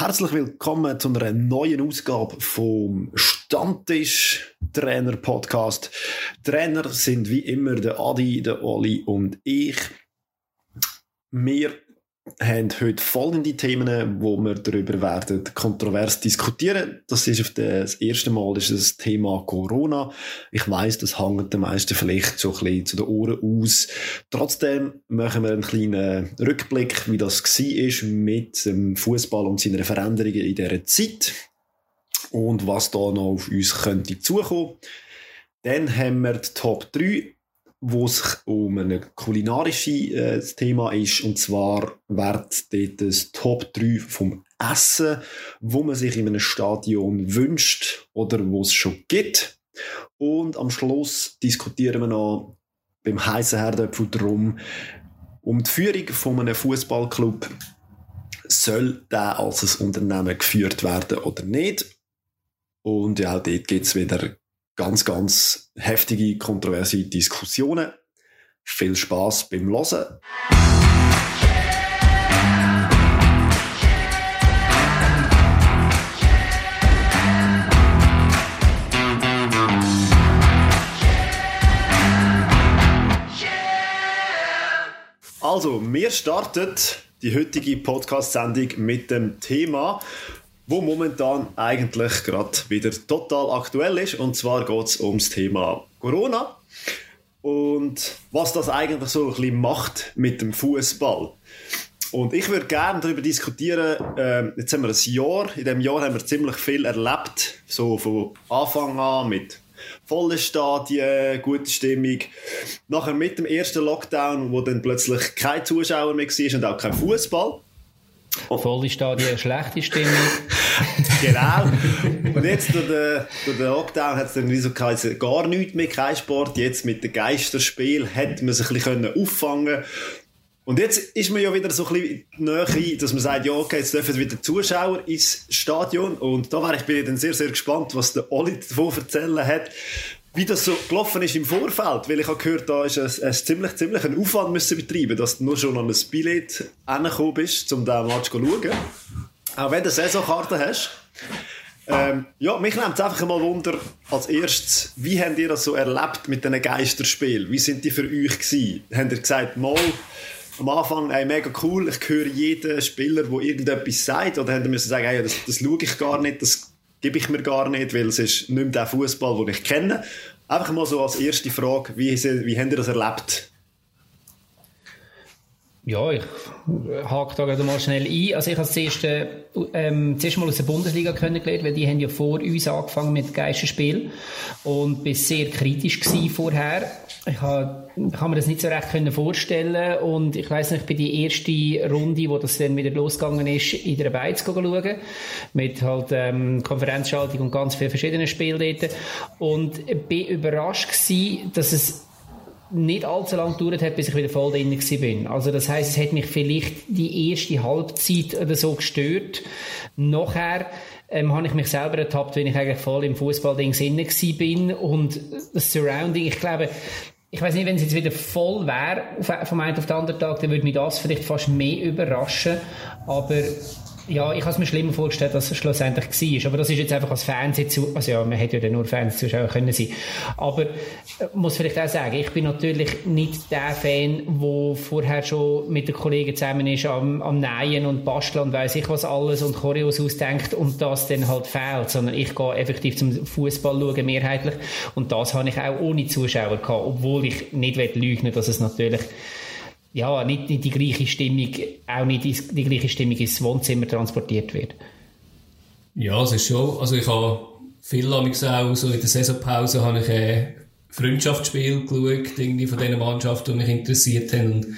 Herzlich willkommen zu einer neuen Ausgabe vom Stammtisch Trainer Podcast. Trainer sind wie immer der Adi, der Oli und ich. Wir haben heute folgende Themen, wo wir darüber werden kontrovers diskutieren. Das ist auf das erste Mal ist das Thema Corona. Ich weiß, das hängt den meisten vielleicht so ein bisschen zu den Ohren aus. Trotzdem machen wir einen kleinen Rückblick, wie das war mit dem Fußball und seinen Veränderungen in dieser Zeit und was da noch auf uns könnte zukommen. Dann haben wir die Top 3 wo es um ein kulinarisches äh, Thema ist. Und zwar wird dort das Top 3 vom Essen, wo man sich in einem Stadion wünscht oder wo es schon gibt. Und am Schluss diskutieren wir noch beim heißen Herdöpfel darum, um die Führung von einem Fußballclub soll der als ein Unternehmen geführt werden oder nicht. Und ja, auch dort gibt es wieder ganz, ganz heftige, kontroverse Diskussionen. Viel Spaß beim Hören. Also, wir starten die heutige Podcast-Sendung mit dem Thema wo momentan eigentlich gerade wieder total aktuell ist. Und zwar geht es ums Thema Corona und was das eigentlich so ein bisschen macht mit dem Fußball. Und ich würde gerne darüber diskutieren, äh, jetzt haben wir ein Jahr, in diesem Jahr haben wir ziemlich viel erlebt, so von Anfang an mit vollen Stadien, gute Stimmung. Nachher mit dem ersten Lockdown, wo dann plötzlich kein Zuschauer mehr war und auch kein Fußball. Volle Stadien, schlechte Stimmung. genau. Und jetzt durch den, durch den Lockdown hat es dann wie so geheißen, gar nichts mehr, kein Sport. Jetzt mit dem Geisterspiel hätte man sich ein bisschen auffangen und jetzt ist man ja wieder so ein bisschen näher dass man sagt, ja, okay, jetzt dürfen wieder Zuschauer ins Stadion. Und da war ich, bin dann sehr, sehr gespannt, was der Oli davon erzählen hat wie das so gelaufen ist im Vorfeld, weil ich habe gehört, da ist es, es ziemlich, ziemlich einen Aufwand müssen betreiben, dass du nur schon an ein Billett angekommen bist, um diesen Match zu schauen. Auch wenn du Saisonkarte hast. Ähm, ja, mich nimmt es einfach mal Wunder, als erstes, wie habt ihr das so erlebt mit diesen Geisterspielen? Wie sind die für euch gewesen? Habt ihr gesagt, mal, am Anfang, ey, mega cool, ich höre jeden Spieler, der irgendetwas sagt, oder habt ihr müssen sagen, ey, das, das schaue ich gar nicht, das gebe ich mir gar nicht, weil es ist nicht mehr der Fußball, den ich kenne. Einfach mal so als erste Frage, wie, wie habt ihr das erlebt? Ja, ich hake da gerade mal schnell ein. Also ich habe das erste, ähm, das erste Mal aus der Bundesliga kennengelernt, weil die haben ja vor uns angefangen mit Geisterspiel und bin sehr kritisch gewesen vorher. Ich kann mir das nicht so recht vorstellen und ich weiß nicht, ich bin die erste Runde, wo das dann wieder losgegangen ist, in der Beiz schauen, mit halt ähm, Konferenzschaltung und ganz vielen verschiedenen Spielen dort und bin überrascht gewesen, dass es nicht allzu lange gedauert hat, bis ich wieder voll drin bin. Also das heißt, es hat mich vielleicht die erste Halbzeit oder so gestört. Nachher ähm, habe ich mich selber ertappt, wenn ich eigentlich voll im Fußballding inne bin und das Surrounding, ich glaube, ich weiß nicht, wenn es jetzt wieder voll wäre, vom einen auf den anderen Tag, dann würde mich das vielleicht fast mehr überraschen. Aber ja, ich habe es mir schlimmer vorgestellt, als es schlussendlich war. Aber das ist jetzt einfach als Fernsehzuschauer, also ja, man hätte ja nur Fernsehzuschauer können sein. Aber äh, muss vielleicht auch sagen, ich bin natürlich nicht der Fan, der vorher schon mit den Kollegen zusammen ist, am, am Nähen und Basteln und weiss ich was alles und Choreos ausdenkt und das dann halt fehlt, sondern ich gehe effektiv zum Fußball schauen, mehrheitlich. Und das habe ich auch ohne Zuschauer gehabt, obwohl ich nicht lügen dass es natürlich ja, nicht, nicht die gleiche Stimmung, auch nicht die, die gleiche Stimmung ins Wohnzimmer transportiert wird. Ja, es ist schon, also ich habe viel auch so in der Saisonpause habe ich ein äh, Freundschaftsspiel geschaut, irgendwie von diesen Mannschaften, die mich interessiert haben. Und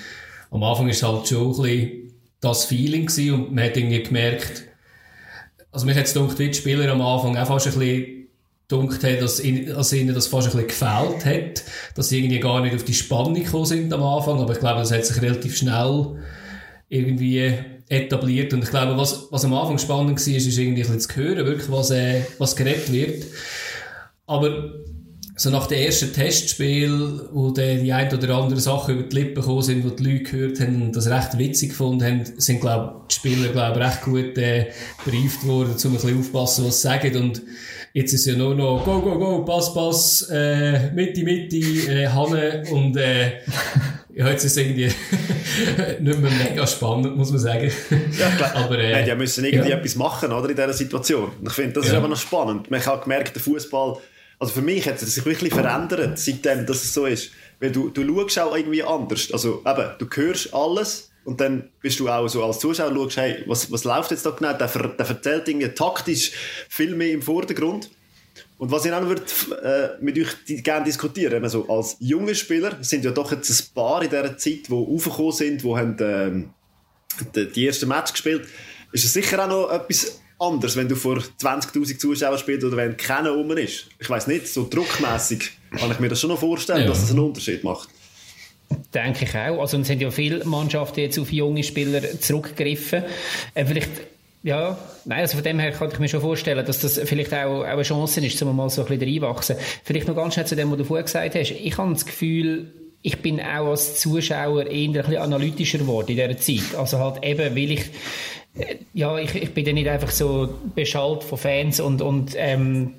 am Anfang war es halt schon ein bisschen das Feeling gewesen und man hat irgendwie gemerkt, also mich hat es gedacht, wie die Spieler am Anfang auch fast ein bisschen gedunkt hat, dass, ihnen, dass ihnen das fast ein bisschen gefällt hat, dass sie irgendwie gar nicht auf die Spannung gekommen sind am Anfang, aber ich glaube, das hat sich relativ schnell irgendwie etabliert. Und ich glaube, was, was am Anfang spannend war, ist, ist irgendwie ein bisschen zu hören, wirklich, was, äh, was geredet wird. Aber so nach dem ersten Testspiel, wo die, die ein oder andere Sachen über die Lippen gekommen sind, wo die Leute gehört haben und das recht witzig gefunden haben, sind, glaube die Spieler, glaube recht gut, äh, brieft worden, um ein bisschen aufpassen, was sie sagen. Und Jetzt ist ja nur noch Go, Go, Go, Pass, Pass, äh, Mitte, Mitte, äh, Hanne und äh, ja, jetzt ist es irgendwie nicht mehr mega spannend, muss man sagen. Ja, klar. aber, äh, ja, die müssen irgendwie ja. etwas machen, oder, in dieser Situation. Ich finde, das ja. ist aber noch spannend. Man hat gemerkt, der Fußball, also für mich hat es sich wirklich verändert, seitdem dass es so ist. Weil du, du schaust auch irgendwie anders. Also eben, du hörst alles, und dann bist du auch so als Zuschauer, schaust, hey, was, was läuft jetzt da genau? Der, der erzählt Dinge taktisch viel mehr im Vordergrund. Und was ich auch würde, äh, mit euch gerne diskutieren, also als junge Spieler, sind ja doch jetzt ein paar in dieser Zeit, die aufgekommen sind, die haben ähm, die, die ersten Match gespielt, ist es sicher auch noch etwas anderes, wenn du vor 20'000 Zuschauern spielst oder wenn keiner rum ist. Ich weiß nicht, so druckmäßig kann ich mir das schon noch vorstellen, ja. dass das einen Unterschied macht. Denke ich auch. Also, es sind ja viele Mannschaften jetzt auf junge Spieler zurückgegriffen. Äh, vielleicht, ja, nein, also von dem her kann ich mir schon vorstellen, dass das vielleicht auch, auch eine Chance ist, um mal so ein bisschen reinwachsen. Vielleicht noch ganz schnell zu dem, was du vorher gesagt hast. Ich habe das Gefühl, ich bin auch als Zuschauer eher ein bisschen analytischer geworden in dieser Zeit. Also halt eben, weil ich, äh, ja, ich, ich bin dann nicht einfach so beschallt von Fans und, und ähm,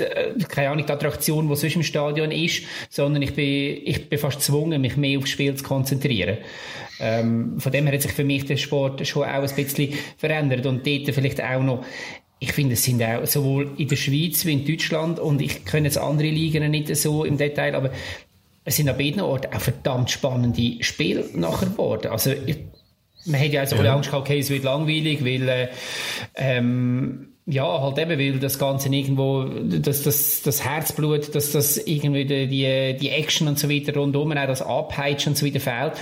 äh, keine Ahnung, die Attraktion, die sonst im Stadion ist, sondern ich bin, ich bin fast gezwungen, mich mehr aufs Spiel zu konzentrieren. Ähm, von dem her hat sich für mich der Sport schon auch ein bisschen verändert und dort vielleicht auch noch ich finde, es sind auch sowohl in der Schweiz wie in Deutschland und ich kenne jetzt andere Ligen nicht so im Detail, aber es sind an beiden Orten auch verdammt spannende Spiele nachher geworden. Also ich, man hat ja also ja. Angst gehabt, okay, es wird langweilig, weil äh, ähm, ja, halt eben, weil das Ganze irgendwo, das, das, das Herzblut, dass das irgendwie die, die, die Action und so weiter rundum, auch das Abpeitschen und so weiter fehlt.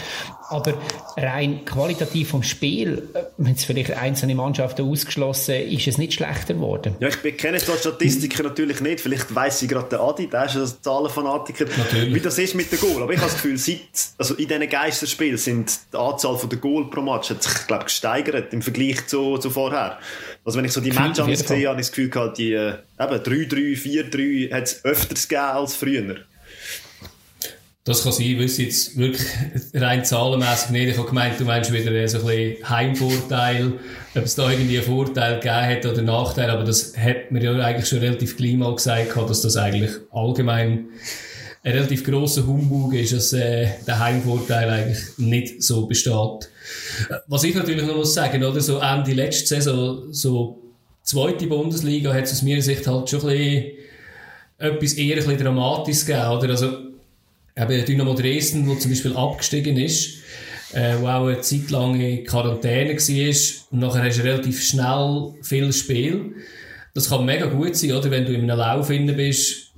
Aber rein qualitativ vom Spiel, äh, wenn es vielleicht einzelne Mannschaften ausgeschlossen, ist es nicht schlechter geworden. Ja, ich kenne zwar Statistiken natürlich nicht, vielleicht weiss ich gerade der Adi, der ist ein Zahlenfanatiker, natürlich. wie das ist mit den Goal. Aber ich habe das Gefühl, seit, also in diesen Geisterspielen sind die Anzahl der Goal pro Match hat sich, glaube gesteigert im Vergleich zu, zu vorher. Also wenn ich so die Matches sehe, habe ich das Gefühl gehabt, die äh, eben 3-3, 4-3 hat es öfters gegeben als früher. Das kann sein, weil es jetzt wirklich rein zahlenmässig nicht. Ich habe gemeint, du meinst wieder so ein bisschen Heimvorteil, ob es da irgendwie einen Vorteil gegeben hat oder einen Nachteil, aber das hat mir ja eigentlich schon relativ gleich mal gesagt, dass das eigentlich allgemein ein relativ grosser Humbug ist, dass äh, der Heimvorteil eigentlich nicht so besteht. Was ich natürlich noch muss sagen, oder, so Ende letzte Saison, so zweite Bundesliga hat es aus meiner Sicht halt schon ein etwas eher ein bisschen Dramatisches gegeben, oder? Also, eben Dynamo Dresden, wo zum Beispiel abgestiegen ist, äh, wo auch eine Zeit lang in Quarantäne war und nachher hast du relativ schnell viel Spiel. Das kann mega gut sein, oder? Wenn du in einem Lauf inne bist,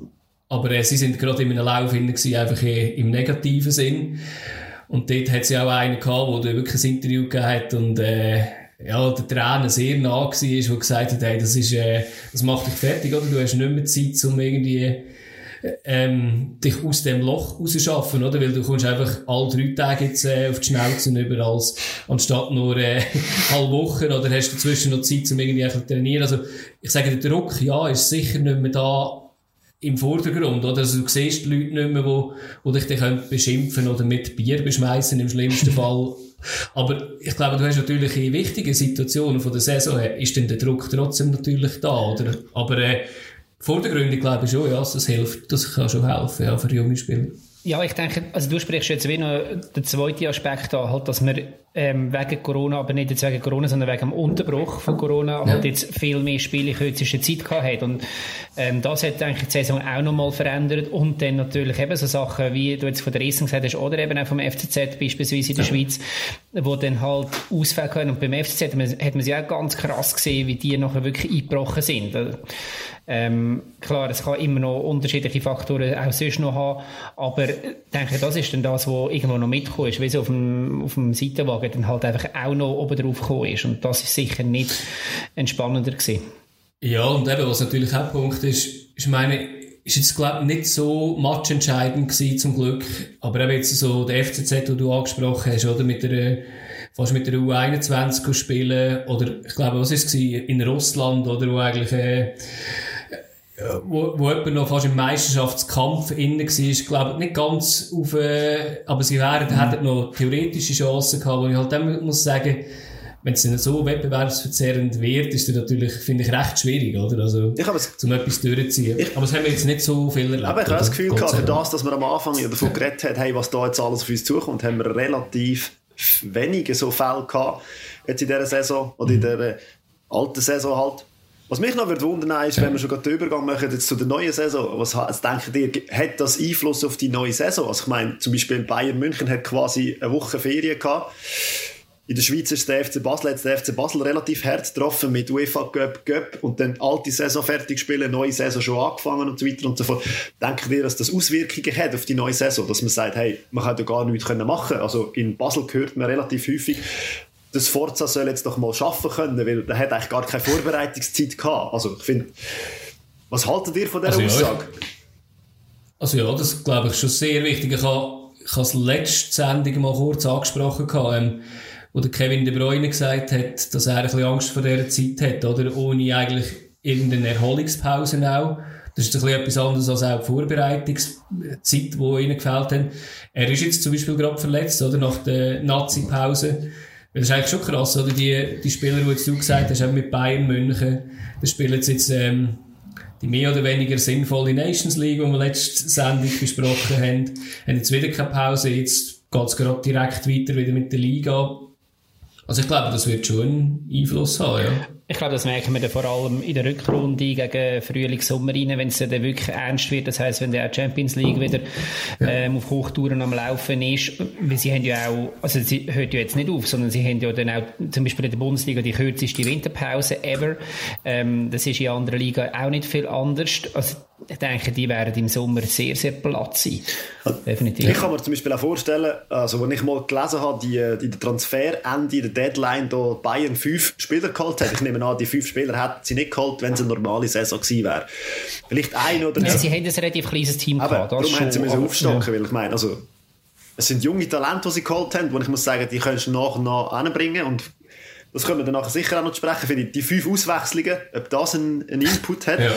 aber äh, sie sind gerade in einem Lauf inne gewesen, einfach im negativen Sinn. Und dort hat es ja auch einen gehabt, der wirklich ein Interview gegeben hat und, äh, ja, der Trainer sehr nah war, der gesagt hat, hey, das ist, äh, das macht dich fertig, oder? Du hast nicht mehr Zeit, um irgendwie, ähm, dich aus dem Loch rauszuschaffen, oder? Weil du kommst einfach alle drei Tage jetzt, äh, auf die Schnauze über als, anstatt nur, äh, alle Wochen, oder hast du dazwischen noch Zeit, um irgendwie zu trainieren. Also, ich sage, der Druck, ja, ist sicher nicht mehr da, im Vordergrund, oder? Also du siehst die Leute nicht mehr, wo, wo dich dann beschimpfen oder mit Bier beschmeißen im schlimmsten Fall. Aber ich glaube, du hast natürlich in wichtigen Situationen von der Saison, ist dann der Druck trotzdem natürlich da, oder? Aber, äh, vordergründig glaube ich schon, ja, das hilft, das kann schon helfen, ja, für junge Spieler. Ja, ich denke, also du sprichst jetzt wie noch den zweiten Aspekt an, halt, dass wir ähm, wegen Corona, aber nicht jetzt wegen Corona, sondern wegen dem Unterbruch von Corona, ja. halt jetzt viel mehr Spiele in kürzester Zeit gehabt hat. Und ähm, das hat eigentlich die Saison auch nochmal verändert. Und dann natürlich eben so Sachen, wie du jetzt von der Essen gesagt hast, oder eben auch vom FCZ beispielsweise in der ja. Schweiz, wo dann halt Ausfälle können. Und beim FCZ hat man, hat man sie auch ganz krass gesehen, wie die nachher wirklich eingebrochen sind. Ähm, klar, es kann immer noch unterschiedliche Faktoren auch sonst noch haben, aber ich denke, das ist dann das, was irgendwo noch mitgekommen ist, wie so auf dem, auf dem Seitenwagen dann halt einfach auch noch oben drauf gekommen ist und das ist sicher nicht entspannender gewesen. Ja, und eben, was natürlich auch ein Punkt ist, ich meine, ist jetzt, glaube ich, nicht so matchentscheidend gewesen, zum Glück, aber eben jetzt so der FCZ, den du angesprochen hast, oder, mit der fast mit der U21 spielen, oder ich glaube, was ist es in Russland, oder, wo eigentlich, äh, wo, wo jemand noch fast im Meisterschaftskampf innen war, glaube nicht ganz auf, äh, aber sie wären, mhm. hätten noch theoretische Chancen gehabt, wo ich halt dann muss sagen, wenn es so wettbewerbsverzerrend wird, ist das natürlich, finde ich, recht schwierig, oder? Also, ich es, zum etwas durchzuziehen. Ich, aber das haben wir jetzt nicht so viel erlebt. Aber ich habe das Gefühl gehabt, für das, dass wir am Anfang davon geredet haben, hey, was da jetzt alles auf uns zukommt, haben wir relativ wenige so Fälle gehabt, jetzt in dieser Saison, oder in mhm. dieser alten Saison halt. Was mich noch wundern ist, wenn wir schon gerade den Übergang machen jetzt zu der neuen Saison, was denkt ihr, hat das Einfluss auf die neue Saison? Also ich meine, zum Beispiel Bayern München hat quasi eine Woche Ferien gehabt in der Schweiz ist der FC Basel, jetzt der FC Basel relativ hart getroffen mit UEFA Cup, Cup und dann alte Saison fertig spielen, neue Saison schon angefangen und so weiter und so fort. Denkt ihr, dass das Auswirkungen hat auf die neue Saison? Dass man sagt, hey, man kann ja gar nichts machen können. Also in Basel hört man relativ häufig, dass Forza soll jetzt doch mal schaffen können, weil der hat eigentlich gar keine Vorbereitungszeit gehabt. Also ich finde, was haltet ihr von dieser also, Aussage? Ja, also ja, das glaube ich schon sehr wichtig. Ich habe, ich habe das letzte Sendung mal kurz angesprochen. Gehabt. Ähm, wo der Kevin De Bruyne gesagt hat, dass er ein bisschen Angst vor dieser Zeit hat, oder? Ohne eigentlich irgendeine Erholungspause auch. Das ist ein bisschen etwas anderes als auch die Vorbereitungszeit, die ihnen gefällt hat. Er ist jetzt zum Beispiel gerade verletzt, oder? Nach der Nazi-Pause. Das ist eigentlich schon krass, oder? Die, die Spieler, die jetzt du gesagt hast, mit Bayern München, die spielen jetzt, ähm, die mehr oder weniger sinnvolle Nations League, die wir letzte Sendung besprochen haben, haben jetzt wieder keine Pause, jetzt geht es gerade direkt weiter wieder mit der Liga. Also ich glaube, das wird schon Einfluss haben, ja. Ich glaube, das merken wir dann vor allem in der Rückrunde gegen Frühling, Sommer rein, wenn es dann wirklich ernst wird. Das heisst, wenn der Champions League wieder ähm, auf Hochtouren am Laufen ist, weil sie haben ja auch, also sie hört ja jetzt nicht auf, sondern sie haben ja dann auch zum Beispiel in der Bundesliga die kürzeste Winterpause ever. Ähm, das ist in anderen Liga auch nicht viel anders. Also ich denke, die werden im Sommer sehr, sehr platt sein. Definitiv. Ich kann mir zum Beispiel auch vorstellen, also, als ich mal gelesen habe, die, die Transferende, der Deadline, da Bayern fünf Spieler geholt hat. Ich nehme an, die fünf Spieler hätten sie nicht geholt, wenn es eine normale Saison gewesen wäre. Vielleicht ein oder ja, zwei. Sie haben ein relativ kleines Team Aber gehabt. Darum haben sie müssen aufstocken, ja. weil ich meine, also, es sind junge Talente, die sie geholt haben, wo ich muss sagen, die kannst du nach und nach anbringen und das können wir dann nachher sicher auch noch sprechen, finde ich, die fünf Auswechslungen, ob das einen, einen Input hat. Ja.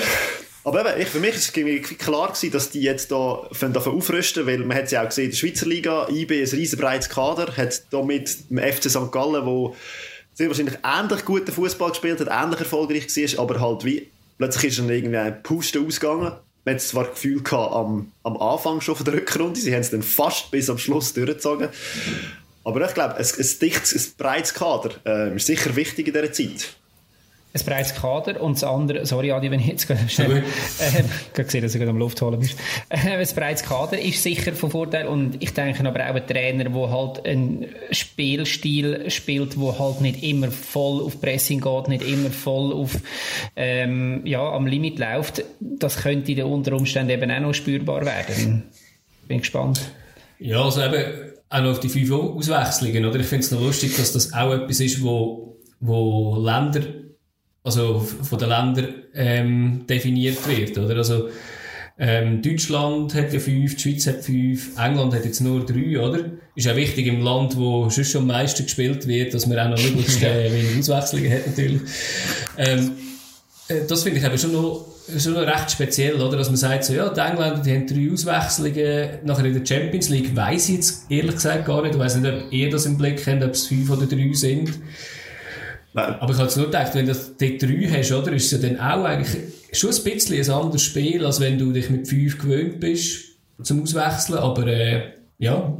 Aber eben, ich, für mich es klar gewesen, dass die jetzt da aufrüsten, weil man hat ja auch gesehen, in der Schweizer Liga, IB ein riesen breites Kader, hat da mit dem FC St. Gallen, wo sehr wahrscheinlich ähnlich guten Fußball gespielt hat, ähnlich erfolgreich war, aber halt wie, plötzlich ist dann irgendwie ein Puste ausgegangen. Man hat zwar das Gefühl gehabt, am, am Anfang schon von der Rückrunde, sie haben es dann fast bis am Schluss durchgezogen. Aber ich glaube, ein, ein dichtes, ein breites Kader äh, ist sicher wichtig in dieser Zeit ein breites Kader und das andere, sorry Adi, wenn ich jetzt schnell, äh, gesehen, dass du gerade am Luft holen bist, äh, ein breites Kader ist sicher von Vorteil und ich denke aber auch ein Trainer, der halt einen Spielstil spielt, wo halt nicht immer voll auf Pressing geht, nicht immer voll auf, ähm, ja, am Limit läuft, das könnte in den unter Umständen eben auch noch spürbar werden. Bin gespannt. Ja, also eben auch noch auf die fünf Auswechslungen, oder? Ich finde es noch lustig, dass das auch etwas ist, wo, wo Länder also von den Ländern ähm, definiert wird, oder? Also ähm, Deutschland hat ja fünf, die Schweiz hat fünf, England hat jetzt nur drei, oder? Ist ja wichtig im Land, wo schon schon am meisten gespielt wird, dass man auch noch möglichst äh, wenig Auswechslungen hat, natürlich. Ähm, äh, das finde ich aber schon noch, schon noch recht speziell, oder? Dass man sagt, so, ja, die Engländer, die haben drei Auswechslungen, nachher in der Champions League, weiss ich jetzt ehrlich gesagt gar nicht, ich weiss nicht, ob ihr das im Blick habt, ob es fünf oder drei sind. Aber ich habe jetzt nur gedacht, wenn du die drei hast, oder, ist es ja dann auch eigentlich schon ein bisschen ein anderes Spiel, als wenn du dich mit fünf gewöhnt bist zum Auswechseln, aber äh, ja.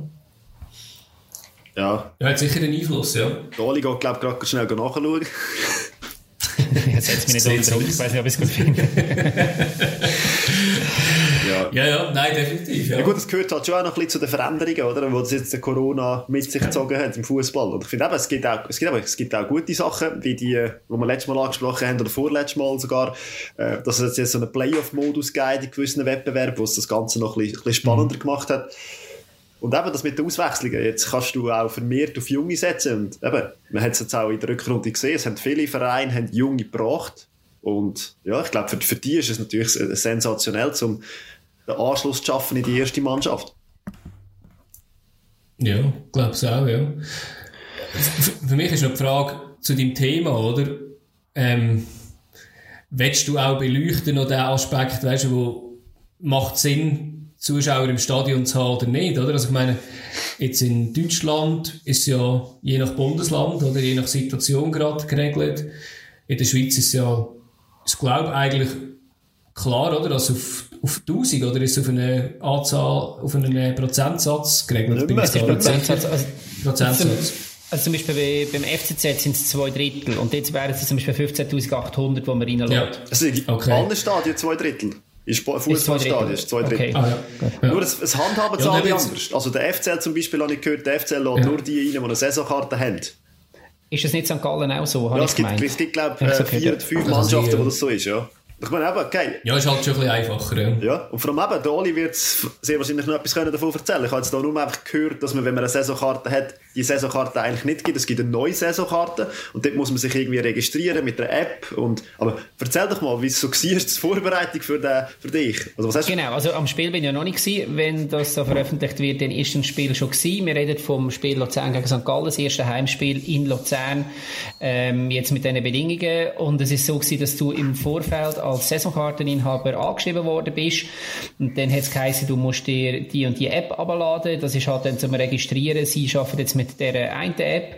Ja. Ja, hat sicher einen Einfluss, ja. Oli geht, glaube ich, gerade schnell nachschauen. Jetzt setzt mich nicht unter ich weiß nicht, ob ich es gut finde. ja. ja, ja, nein, definitiv. Ja. ja gut, es gehört halt schon auch noch ein bisschen zu den Veränderungen, oder? Die jetzt der Corona mit sich gezogen hat im Fußball. Und ich finde eben, es gibt, auch, es, gibt aber, es gibt auch gute Sachen, wie die, die wir letztes Mal angesprochen haben, oder vorletztes Mal sogar, äh, dass es jetzt so einen Playoff-Modus gibt in gewissen Wettbewerben, wo es das Ganze noch ein bisschen, ein bisschen spannender mhm. gemacht hat. Und eben das mit den Auswechslungen, jetzt kannst du auch vermehrt auf Junge setzen. Und eben, man hat es jetzt auch in der Rückrunde gesehen, es haben viele Vereine haben Junge gebracht. Und ja, ich glaube, für, für die ist es natürlich sensationell, um den Anschluss zu schaffen in die erste Mannschaft. Ja, glaube es auch, ja. Für mich ist noch die Frage zu dem Thema, oder? Ähm, willst du auch beleuchten noch den Aspekt, weißt du, wo macht Sinn, Zuschauer im Stadion zu haben oder nicht, oder? Also ich meine, jetzt in Deutschland ist ja je nach Bundesland oder je nach Situation gerade geregelt. In der Schweiz ist ja, ich glaube eigentlich klar, oder? Also auf, auf 1000 oder ist es auf eine Anzahl, auf einen Prozentsatz geregelt? Nicht mehr. Also Prozentsatz, also, Prozentsatz. also zum Beispiel bei, beim FCZ sind es zwei Drittel und jetzt wären es zum Beispiel 15.800, wo man reinlässt. Ja. Es sind in Okay. allen Stadien zwei Drittel. In Sp- Fußballstadien ist zwei Drittel. Okay. Ah, ja. Nur das, das Handhaben Ja, ja, alle anders. Also der FCL zum Beispiel, habe ich gehört, der FCL lässt nur die rein, die eine Saisonkarte haben. Ist das nicht St. Gallen auch so? Ja, ich es gibt, es gibt glaube Ja, ich, ist äh, vier, ja. fünf Also Mannschaften, wo äh, das so ist, ja. Ich meine eben, geil. Ja, ist halt schon ein bisschen einfacher, ja. Ja, und vor allem eben, der Oli wird sehr wahrscheinlich noch etwas können davon erzählen Ich habe jetzt da nur einfach gehört, dass man, wenn man eine Saisonkarte hat, die Saisonkarte eigentlich nicht gibt. Es gibt eine neue Saisonkarte und dort muss man sich irgendwie registrieren mit einer App. Und, aber erzähl doch mal, wie es so war, die Vorbereitung für, den, für dich. Also was hast du Genau, also am Spiel bin ich ja noch nicht gewesen. Wenn das so veröffentlicht wird, dann ist ein Spiel schon gewesen. Wir reden vom Spiel Luzern gegen St. Gallen, das erste Heimspiel in Luzern, ähm, jetzt mit diesen Bedingungen. Und es ist so gewesen, dass du im Vorfeld als Saisonkarteninhaber angeschrieben worden bist. Und dann hat es geheißen, du musst dir die und die App abladen. Das ist halt dann zum Registrieren. Sie arbeiten jetzt mit dieser einen App.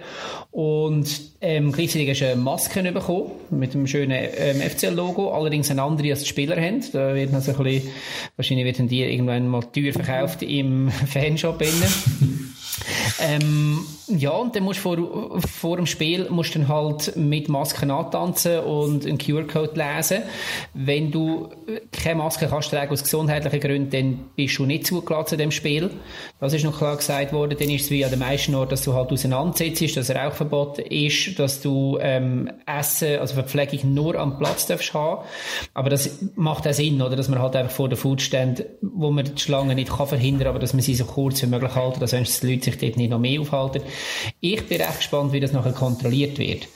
Und ähm, gleichzeitig hast du eine Maske bekommen mit dem schönen ähm, FCL-Logo, allerdings eine andere als die Spieler haben. Da wird also ein bisschen, wahrscheinlich wird dann die irgendwann mal teuer verkauft im Fanshop. Ähm, ja, und dann musst du vor, vor dem Spiel musst dann halt mit Masken antanzen und einen QR-Code lesen. Wenn du keine Maske kannst tragen aus gesundheitlichen Gründen, dann bist du nicht zugelassen zu dem Spiel. Das ist noch klar gesagt worden. Dann ist es wie an den meisten Orten, dass du halt auseinandersetzt, dass Rauchverbot ist, dass du ähm, Essen, also Verpflegung nur am Platz darfst haben. Aber das macht auch Sinn, oder? Dass man halt einfach vor den Foodständen, wo man die Schlange nicht kann verhindern, aber dass man sie so kurz wie möglich halten, dass sonst die Leute sich dort nicht noch mehr aufhalten. Ich bin recht gespannt, wie das nachher kontrolliert wird.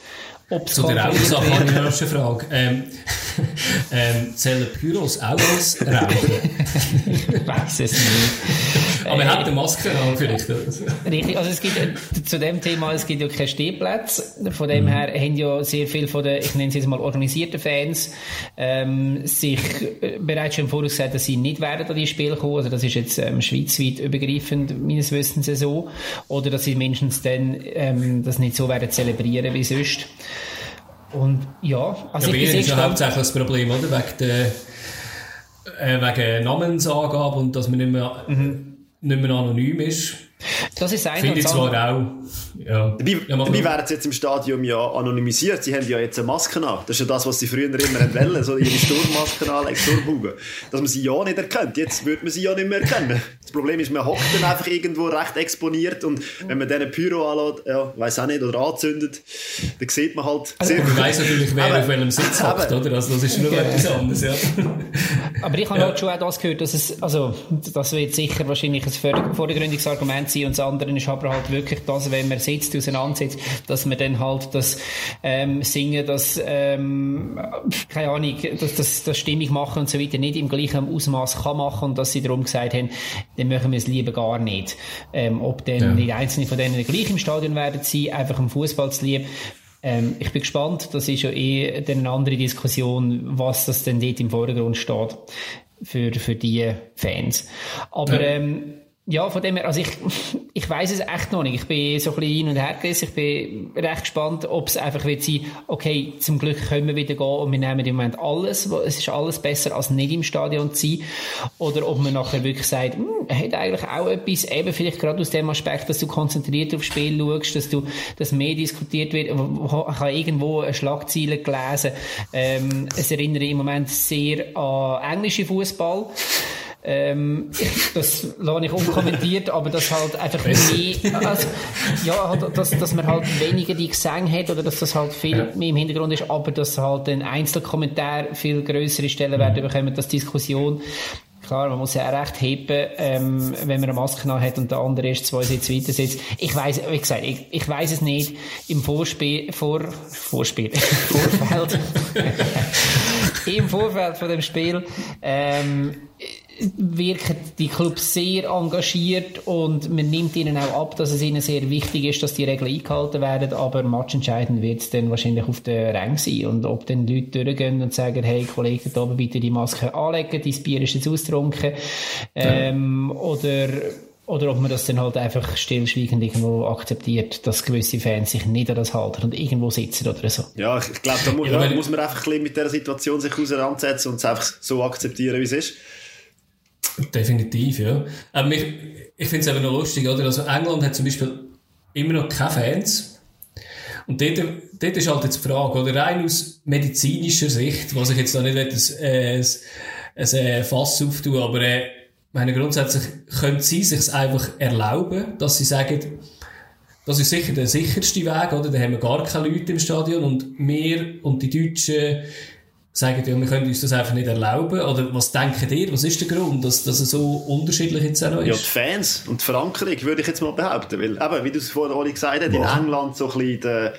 Es Zu der Rauchsache habe ich noch eine Frage. Ähm, ähm, zählen Pyros auch als Rauchen? Ich weiss es nicht. Aber er hat eine Maske an, vielleicht. Richtig, also es gibt äh, zu dem Thema, es gibt ja keine Stehplätze. Von Mhm. dem her haben ja sehr viele von den, ich nenne sie jetzt mal organisierten Fans, ähm, sich äh, bereits schon im Voraus gesagt, dass sie nicht werden an die Spiele kommen. Also das ist jetzt ähm, schweizweit übergreifend meines Wissens so. Oder dass sie mindestens dann ähm, das nicht so werden zelebrieren wie sonst. Und ja, also Ja, ich bin ist ja hauptsächlich das Problem, oder? Wegen der, äh, wegen Namensangabe und dass man nicht mehr, nicht mehr anonym ist. Das ist ein Finde ich zwar auch. Ja. Dabei, ja, dabei werden sie jetzt im Stadion ja anonymisiert. Sie haben ja jetzt eine Maske an. Das ist ja das, was sie früher immer haben wollen. So ihre Sturmmasken anlegen, Sturmbuben. Dass man sie ja nicht erkennt. Jetzt würde man sie ja nicht mehr erkennen. Das Problem ist, man hockt dann einfach irgendwo recht exponiert und wenn man dann ein Pyro anlässt, ja, weiss auch nicht, oder anzündet, dann sieht man halt sehr Man weiss natürlich, wer Aber- auf welchem Sitz hockt, oder? Also, das ist nur Genau. etwas anderes, ja. Aber ich habe halt schon auch das gehört, dass es, also, das wird sicher wahrscheinlich ein vor- vordergründiges Argument sein und das andere ist aber halt wirklich das, wenn man sitzt, auseinandersetzt, dass man dann halt das, ähm, Singen, das, ähm, keine Ahnung, das, das, das Stimmung machen und so weiter nicht im gleichen Ausmaß kann machen und dass sie darum gesagt haben, dann machen wir es lieber gar nicht. Ähm, ob dann Ja. die einzelnen von denen gleich im Stadion werden sein, einfach im Fußball zu lieb. Ähm, ich bin gespannt, das ist ja eh eine andere Diskussion, was das denn dort im Vordergrund steht für, für die Fans. Aber Ja. ähm, ja, von dem her, also ich, ich weiß es echt noch nicht. Ich bin so ein bisschen hin und her gerissen. Ich bin recht gespannt, ob es einfach wird sein, okay, zum Glück können wir wieder gehen und wir nehmen im Moment alles. Es ist alles besser, als nicht im Stadion zu sein. Oder ob man nachher wirklich sagt, hm, hat eigentlich auch etwas, eben vielleicht gerade aus dem Aspekt, dass du konzentriert aufs Spiel schaust, dass du, dass mehr diskutiert wird. Ich habe irgendwo eine Schlagzeile gelesen. Ähm, es erinnert im Moment sehr an englische Fußball. Ähm, das lasse ich unkommentiert, aber das halt einfach mehr, also, ja, halt, dass, dass man halt weniger die Gesänge hat oder dass das halt viel mehr im Hintergrund ist, aber dass halt ein Einzelkommentar viel größere Stellenwert bekommt, dass Diskussion Klar, man muss ja auch recht heben, ähm, wenn man eine Maske noch hat und der andere erst zwei Sitze weiter sitzt. Ich weiß, wie gesagt, ich, ich weiß es nicht. Im Vorspiel, vor, Vorspiel, Vorfeld, im Vorfeld von dem Spiel, ähm, wirken die Clubs sehr engagiert und man nimmt ihnen auch ab, dass es ihnen sehr wichtig ist, dass die Regeln eingehalten werden, aber matchentscheidend wird es dann wahrscheinlich auf der Rang sein und ob dann Leute durchgehen und sagen, hey Kollege, da oben bitte die Maske anlegen, dein Bier ist jetzt austrunken ähm, ja. oder oder ob man das dann halt einfach stillschweigend irgendwo akzeptiert, dass gewisse Fans sich nicht an das halten und irgendwo sitzen oder so. Ja, ich glaube, da muss, ja, muss man einfach ein bisschen mit dieser Situation sich auseinandersetzen und es einfach so akzeptieren, wie es ist. Definitiv, ja. Aber mich, ich finde es eben noch lustig, oder? Also England hat zum Beispiel immer noch keine Fans. Und dort, dort ist halt jetzt die Frage, oder rein aus medizinischer Sicht, was ich jetzt da nicht ein, ein, ein, ein Fass auftun, aber äh, meine grundsätzlich können sie sich einfach erlauben, dass sie sagen, das ist sicher der sicherste Weg, oder? Da haben wir gar keine Leute im Stadion und wir und die Deutschen sagen, ja, wir können uns das einfach nicht erlauben? Oder was denken ihr? Was ist der Grund, dass, dass es so unterschiedlich jetzt auch ist? Ja, die Fans und die Verankerung, würde ich jetzt mal behaupten. Weil, eben, wie du es vorhin Oli gesagt hast, in England so ein bisschen der,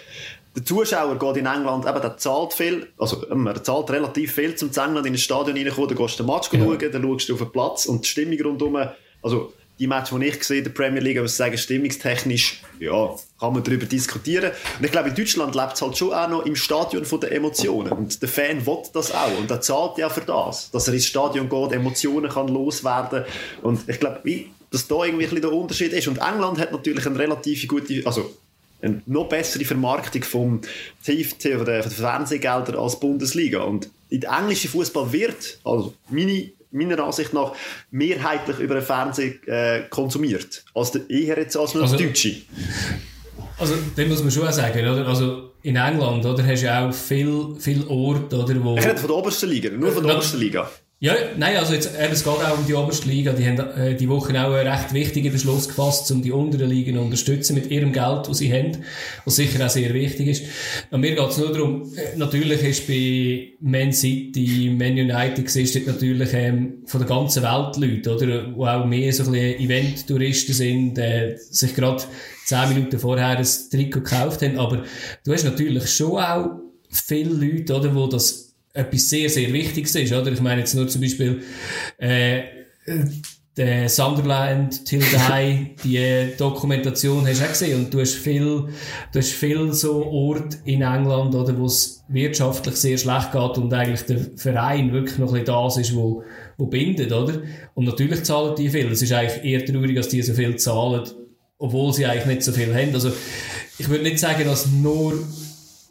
der Zuschauer geht in England, eben, der zahlt viel, also, ähm, er zahlt relativ viel, um zu England in ein Stadion reinzukommen, dann gehst du den Match ja. schauen, dann schaust du auf den Platz und die Stimmung rundherum, also, die Match, die ich sehe, der Premier League, was sagen, stimmungstechnisch, ja, kann man darüber diskutieren. Und ich glaube, in Deutschland lebt es halt schon auch noch im Stadion von der Emotionen. Und der Fan will das auch. Und er zahlt ja für das, dass er ins Stadion geht, Emotionen kann loswerden. Und ich glaube, dass da irgendwie ein der Unterschied ist. Und England hat natürlich eine relativ gute, also, eine noch bessere Vermarktung vom TFT oder der Fernsehgelder als Bundesliga. Und in der englischen Fußball wird, also meine meiner Ansicht nach mehrheitlich über den Fernseher äh, konsumiert. Als der, eher jetzt als nur also, Deutsche. Also, dem muss man schon auch sagen, oder? Also, in England, oder, hast du ja auch viel, viel Orte, oder, wo... Ich rede von der obersten Liga, nur von der äh, obersten Liga. Ja, nein, also jetzt, eben, es geht auch um die oberste Liga. Die haben äh, die Woche auch einen recht wichtigen Beschluss gefasst, um die unteren Ligen zu unterstützen mit ihrem Geld, das sie haben, was sicher auch sehr wichtig ist. Und mir geht es nur darum, äh, natürlich ist bei Man City, Man United ist natürlich ähm, von der ganzen Welt Leute, oder, wo auch mehr so ein bisschen Event-Touristen sind, äh, sich gerade zehn Minuten vorher ein Trikot gekauft haben, aber du hast natürlich schon auch viele Leute, oder, wo das etwas sehr, sehr Wichtiges ist, oder? Ich meine jetzt nur zum Beispiel, äh, der Sunderland Till Die, die Dokumentation hast du auch gesehen und du hast viel, du hast viel so Orte in England, oder, wo es wirtschaftlich sehr schlecht geht und eigentlich der Verein wirklich noch ein bisschen das ist, wo, wo bindet, oder? Und natürlich zahlen die viel. Es ist eigentlich eher traurig, dass die so viel zahlen, obwohl sie eigentlich nicht so viel haben. Also, ich würde nicht sagen, dass nur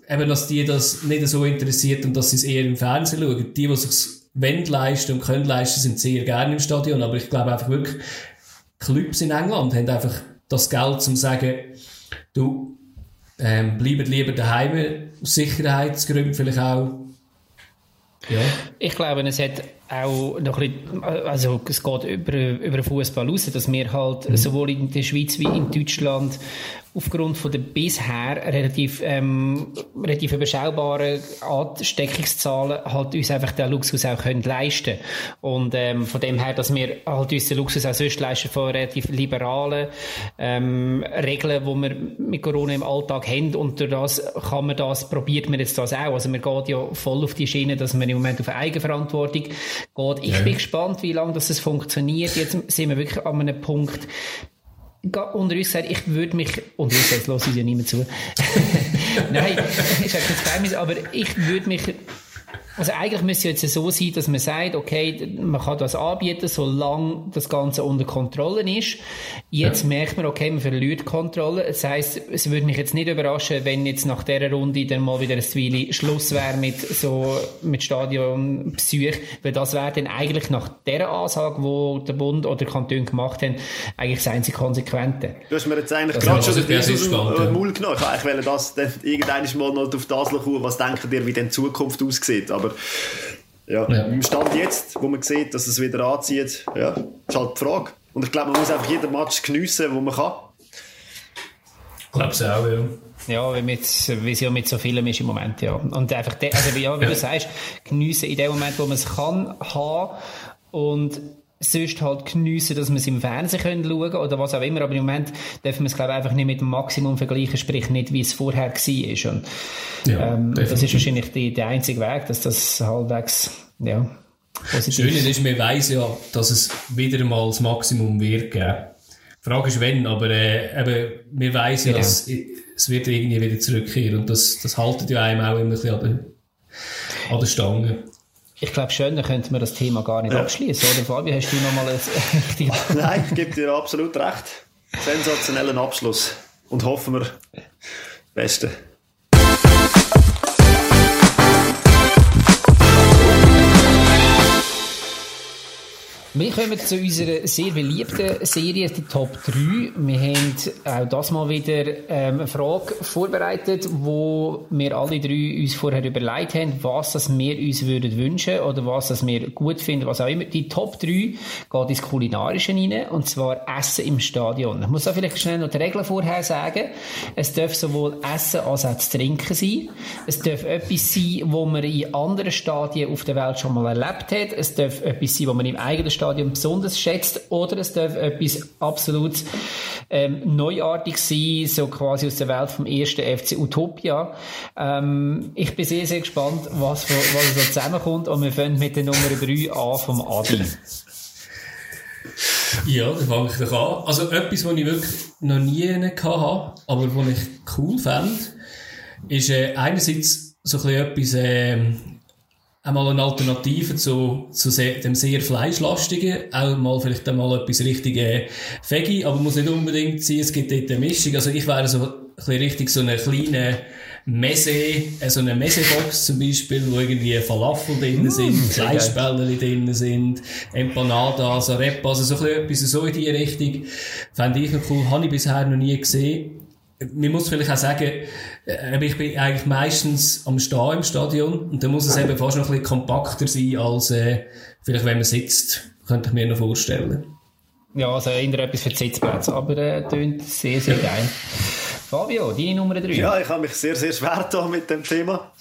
eben, dass die das nicht so interessiert und dass sie es eher im Fernsehen schauen. Die, die sich wollen leisten und können leisten, sind sehr gerne im Stadion. Aber ich glaube einfach wirklich, Clubs in England haben einfach das Geld, um zu sagen, du, ähm, bleibet lieber daheim, aus Sicherheitsgründen vielleicht auch. Ja. Ich glaube, es hat auch noch ein bisschen, also es geht über, über den Fußball raus, dass wir halt mhm. sowohl in der Schweiz wie in Deutschland aufgrund von der bisher relativ, ähm, relativ überschaubaren Ansteckungszahlen halt uns einfach den Luxus auch können leisten Und ähm, von dem her, dass wir halt uns den Luxus auch sonst leisten von relativ liberalen ähm, Regeln, die wir mit Corona im Alltag haben und durch das kann man das, probiert man jetzt das auch. Also man geht ja voll auf die Schiene, dass man im Moment auf Eigenverantwortung geht. Ich ja. bin gespannt, wie lange das funktioniert. Jetzt sind wir wirklich an einem Punkt, unter uns gesagt, ich würde mich, unter uns jetzt lasse ich ja niemand zu. Nein, ist halt kein Geheimnis, aber ich würde mich also eigentlich müsste es jetzt so sein, dass man sagt, okay, man kann das anbieten, solange das Ganze unter Kontrolle ist. Jetzt ja. merkt man, okay, man verliert Kontrolle. Das heisst, es würde mich jetzt nicht überraschen, wenn jetzt nach dieser Runde dann mal wieder ein Zwieli Schluss wäre mit so, mit Stadionpsych, weil das wäre dann eigentlich nach dieser Ansage, wo der Bund oder der Kanton gemacht haben, eigentlich das einzige Konsequente. Du hast mir jetzt eigentlich gerade schon den aus dem Maul genommen. Ich wollte das dann irgendwann mal noch auf das schauen, was denkt ihr, wie denn die Zukunft aussieht. Aber aber ja, ja. im Stand jetzt, wo man sieht, dass es wieder anzieht, ja, ist halt die Frage. Und ich glaube, man muss einfach jeden Match geniessen, wo man kann. Ich glaube es auch, ja. Ja, wie, mit, wie es ja mit so vielen ist im Moment, ja. Und einfach, de, also, ja, wie ja. du sagst, geniessen in dem Moment, wo man es kann, haben und sonst halt geniessen, dass wir es im Fernsehen können schauen oder was auch immer. Aber im Moment dürfen wir es, glaube ich, einfach nicht mit dem Maximum vergleichen, sprich nicht, wie es vorher war. Und, ja, ähm, das ist wahrscheinlich die, der einzige Weg, dass das halbwegs, ja, Das Schöne ist, man weiss ja, dass es wieder mal das Maximum wird geben. Die Frage ist, wenn, aber äh, eben, wir weiss ja, genau. dass es wird irgendwie wieder zurückkehren und das, das haltet ja einem auch immer ein bisschen an der, an der Stange. Ich glaube, schöner könnte man das Thema gar nicht ja. abschließen, oder Fabio? Hast du nochmal ein. Nein, ich gebe dir absolut recht. Sensationellen Abschluss. Und hoffen wir, das Beste. Wir kommen zu unserer sehr beliebten Serie, die Top 3. Wir haben auch das mal wieder ähm, eine Frage vorbereitet, wo wir alle drei uns vorher überlegt haben, was das wir uns würden wünschen oder was das wir gut finden, was auch immer. Die Top 3 geht ins Kulinarische rein, und zwar Essen im Stadion. Ich muss da vielleicht schnell noch die Regeln vorher sagen. Es darf sowohl Essen als auch trinken sein. Es darf etwas sein, wo man in anderen Stadien auf der Welt schon mal erlebt hat. Es darf etwas sein, wo man im eigenen Stadion Stadion besonders schätzt oder es darf etwas absolut ähm, neuartig sein, so quasi aus der Welt vom ersten FC Utopia. Ähm, ich bin sehr, sehr gespannt, was, was so zusammenkommt und wir fangen mit der Nummer 3 an vom Adi. Ja, da fange ich doch an. Also etwas, was ich wirklich noch nie hatte, aber was ich cool fände, ist äh, einerseits so ein bisschen etwas äh, einmal eine Alternative zu, zu sehr, dem sehr fleischlastigen, auch mal vielleicht einmal etwas richtig äh, Veggie, aber muss nicht unbedingt sein, es gibt dort eine Mischung. Also ich wäre so ein bisschen richtig so eine kleine Messe, äh, so eine Messebox zum Beispiel, wo irgendwie Falafel drin mm, sind, Fleischbälle drin sind, Empanadas, Arepas, also so ein bisschen etwas so in die Richtung. Fände ich noch cool, habe ich bisher noch nie gesehen man muss vielleicht auch sagen, äh, ich bin eigentlich meistens am Stehen im Stadion und da muss es eben fast noch ein bisschen kompakter sein als äh, vielleicht wenn man sitzt, könnte ich mir noch vorstellen. Ja, also eher etwas für die Sitzplätze, aber äh, tönt sehr, sehr geil. Fabio, deine Nummer 3. Ja, ich habe mich sehr, sehr schwer da mit dem Thema.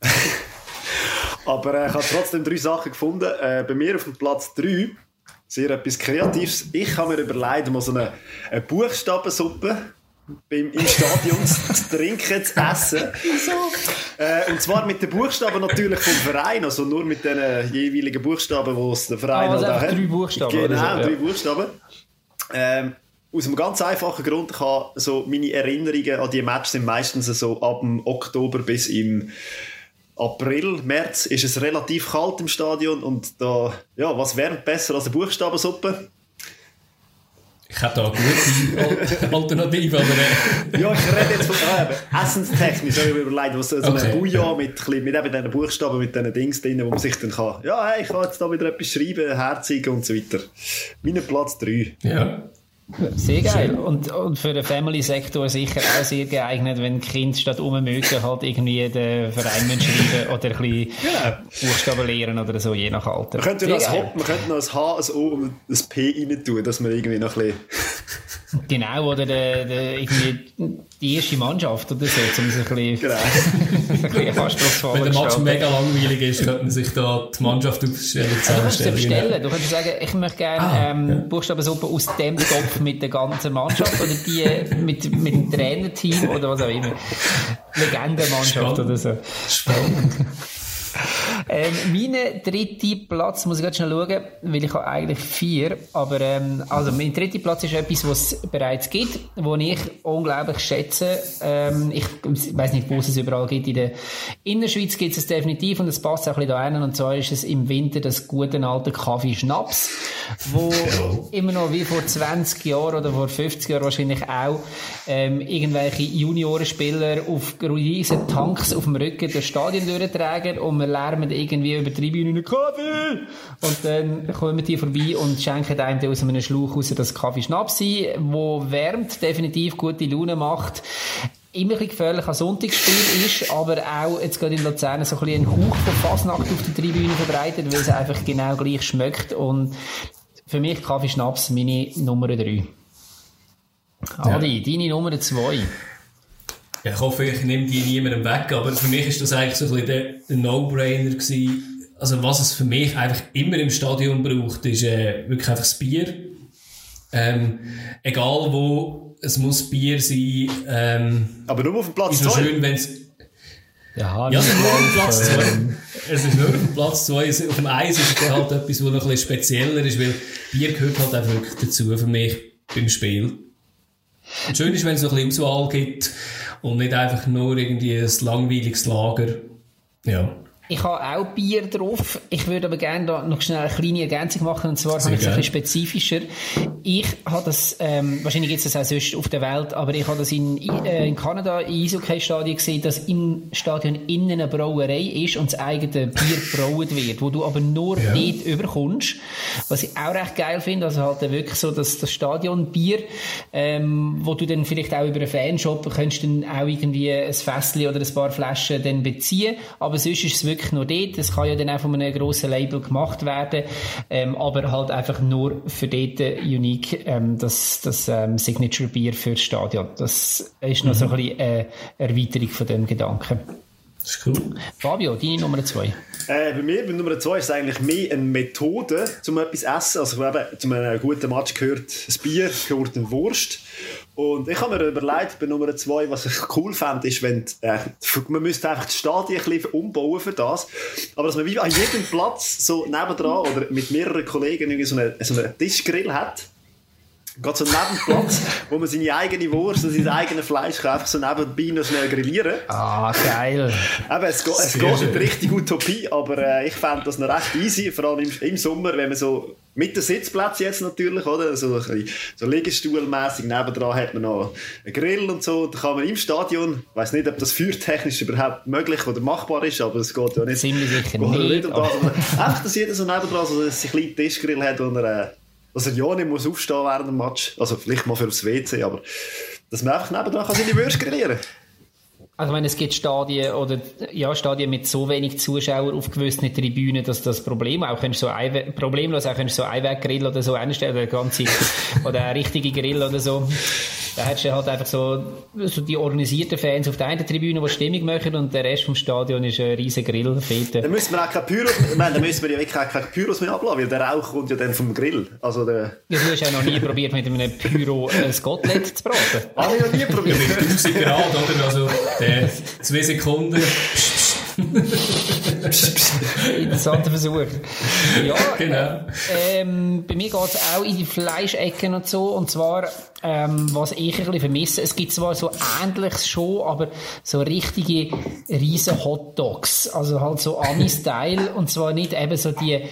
aber äh, ich habe trotzdem drei Sachen gefunden. Äh, bei mir auf dem Platz 3 sehr etwas Kreatives. Ich habe mir überlegt, mal so eine, eine Buchstabensuppe beim, im Stadion zu trinken, zu essen. äh, und zwar mit den Buchstaben natürlich vom Verein, also nur mit den jeweiligen Buchstaben, die es der Verein ah, also halt hat. drei Buchstaben. Genau, so, ja. drei Buchstaben. Ähm, aus einem ganz einfachen Grund kann so meine Erinnerungen an die Matches sind meistens so ab dem Oktober bis im April, März ist es relativ kalt im Stadion und da, ja, was wärmt besser als eine Buchstabensuppe? Ich habe da eine gute Alternative, aber... Äh. ja, ich rede jetzt von ah, essenstechnisch, ich habe überlegt, was so okay. ein Bouillon mit, mit eben diesen Buchstaben, mit diesen Dings drin, wo man sich dann kann, ja, hey, ich kann jetzt da wieder etwas schreiben, herzigen und so weiter. Mein Platz 3. Ja. Sehr geil. Und, und für den Family-Sektor sicher auch sehr geeignet, wenn Kind statt ummögen halt irgendwie den Verein schreiben oder ein bisschen genau. Buchstaben lehren oder so, je nach Alter. Man könnte, noch ein, man könnte noch ein H, ein O und ein P rein tun, dass man irgendwie noch ein bisschen... Genau, oder der, der, irgendwie die erste Mannschaft oder so, um sich ein bisschen, genau. Wenn der Match mega langweilig ist, könnte man sich da die Mannschaft aufstellen, zusammenstellen. Du kannst Du könntest sagen, ich möchte gerne ah, ähm, ja. Buchstabensuppe aus dem Topf mit der ganzen Mannschaft oder die mit, mit dem Trainerteam oder was auch immer. Legendenmannschaft oder so. Spannend. Ähm, mein dritter Platz, muss ich ganz schnell schauen, weil ich habe eigentlich vier, aber ähm, also mein dritter Platz ist etwas, was es bereits gibt, wo ich unglaublich schätze. Ähm, ich weiß nicht, wo es es überall gibt. In der Innerschweiz gibt es definitiv und es passt auch ein bisschen da rein und zwar ist es im Winter das gute alte Kaffee Schnaps, wo immer noch wie vor 20 Jahren oder vor 50 Jahren wahrscheinlich auch ähm, irgendwelche Juniorenspieler auf riesen Tanks auf dem Rücken der Stadion durchtragen und wir lärmen irgendwie über die Tribüne Kaffee! Und dann kommen die vorbei und schenken einem aus einem Schlauch raus das Kaffee Schnaps ein, wo wärmt, definitiv gute Laune macht immer ein gefährlich ein Sonntagsspiel ist, aber auch jetzt gerade in Luzern so ein bisschen ein Hauch von Fasnacht auf der Tribüne verbreitet, weil es einfach genau gleich schmeckt und für mich Kaffee Schnaps meine Nummer 3. Adi, ja. deine Nummer 2. Ja, ich hoffe, ich nehme die niemandem weg, aber für mich ist das eigentlich so ein bisschen der, der No-Brainer gewesen. Also was es für mich einfach immer im Stadion braucht, ist äh, wirklich einfach das Bier. Ähm, egal wo, es muss Bier sein. Ähm, aber nur auf dem Platz 2? Ist so schön, wenn es... Ja, ja auf dem Platz 2. es ist nur auf dem Platz 2. Auf dem Eis ist es halt etwas, was noch ein bisschen spezieller ist, weil Bier gehört halt einfach wirklich dazu für mich beim Spiel. Schön ist, wenn es noch ein bisschen Auswahl gibt und nicht einfach nur irgendwie ein langweiliges Lager. Ja. Ich habe auch Bier drauf. Ich würde aber gerne da noch schnell eine kleine Ergänzung machen. Und zwar habe ich es ein bisschen spezifischer. Ich habe das, ähm, wahrscheinlich gibt es das auch sonst auf der Welt, aber ich habe das in, äh, in Kanada im Eishockey-Stadion gesehen, dass im Stadion innen eine Brauerei ist und das eigene Bier braut wird, wo du aber nur ja. dort überkommst. Was ich auch recht geil finde, also halt wirklich so, dass das Stadionbier, ähm, wo du dann vielleicht auch über einen Fanshop könntest dann auch irgendwie ein Fässchen oder ein paar Flaschen dann beziehen, aber sonst ist es wirklich wirklich nur dort. Das kann ja dann auch von einem grossen Label gemacht werden, ähm, aber halt einfach nur für dort unique ähm, das, das ähm, Signature Bier fürs Stadion. Das ist noch mhm. so ein bisschen eine Erweiterung von dem Gedanken. Das ist cool. Fabio, deine Nummer zwei. Äh, bei mir, bei Nummer zwei ist es eigentlich mehr eine Methode, um etwas zu essen. Also, eben, zu einem guten Match gehört das Bier, gehört eine Wurst. Und ich habe mir überlegt, bei Nummer zwei, was ich cool fände, ist, wenn, äh, man müsste einfach das Stadion ein bisschen umbauen für das. Aber dass man wie an jedem Platz so nebendran oder mit mehreren Kollegen so einen, so einen Tischgrill hat Geht so Nebenplatz, wo man seine eigene Wurst und sein eigenes Fleisch kann einfach so nebenbei noch schnell grillieren. Ah, geil. Eben, es, geht, es geht nicht richtig Utopie, aber äh, ich fände das noch recht easy, vor allem im, im, Sommer, wenn man so mit den Sitzplätzen jetzt natürlich, oder? So, so Liegestuhlmässig nebendran hat man noch einen Grill und so. Da kann man im Stadion, ich weiß nicht, ob das feuertechnisch überhaupt möglich oder machbar ist, aber es geht ja nicht. Ziemlich sicher nicht. nicht um das, einfach, dass jeder so nebendran so einen kleinen Tischgrill hat, wo er, äh, dass er ja nicht muss aufstehen während dem Match. Also vielleicht mal für das WC, aber dass man einfach nebenan kann seine Würste grillieren also ich meine, es gibt Stadien oder ja Stadien mit so wenig Zuschauern auf gewissen Tribünen, dass das Problem auch kannst so ein, problemlos auch kannst so Einweggrill oder so einstellen oder ganze oder ein richtige Grill oder so. Da hättest du halt einfach so, so die organisierten Fans auf der einen Tribüne, die Stimmung machen und der Rest vom Stadion ist ein riesen Grill. Fete. Dann müssen wir auch kein Pyros, ich meine, dann müssen wir ja wirklich auch kein Pyros mehr abladen, weil der Rauch kommt ja dann vom Grill. Also der... Ja, du hast ja noch nie probiert, mit einem Pyro ein Kotelett zu braten. Habe ich noch nie probiert. Mit 1000 Grad, oder? Also, der, zwei Sekunden. Interessanter Versuch. Ja, genau. Ähm, bei mir geht es auch in die Fleischecken und so. Und zwar, ähm, was ich ein bisschen vermisse, es gibt zwar so ähnliches schon, aber so richtige riesen Hotdogs. Also halt so Ami-Style. und zwar nicht eben so die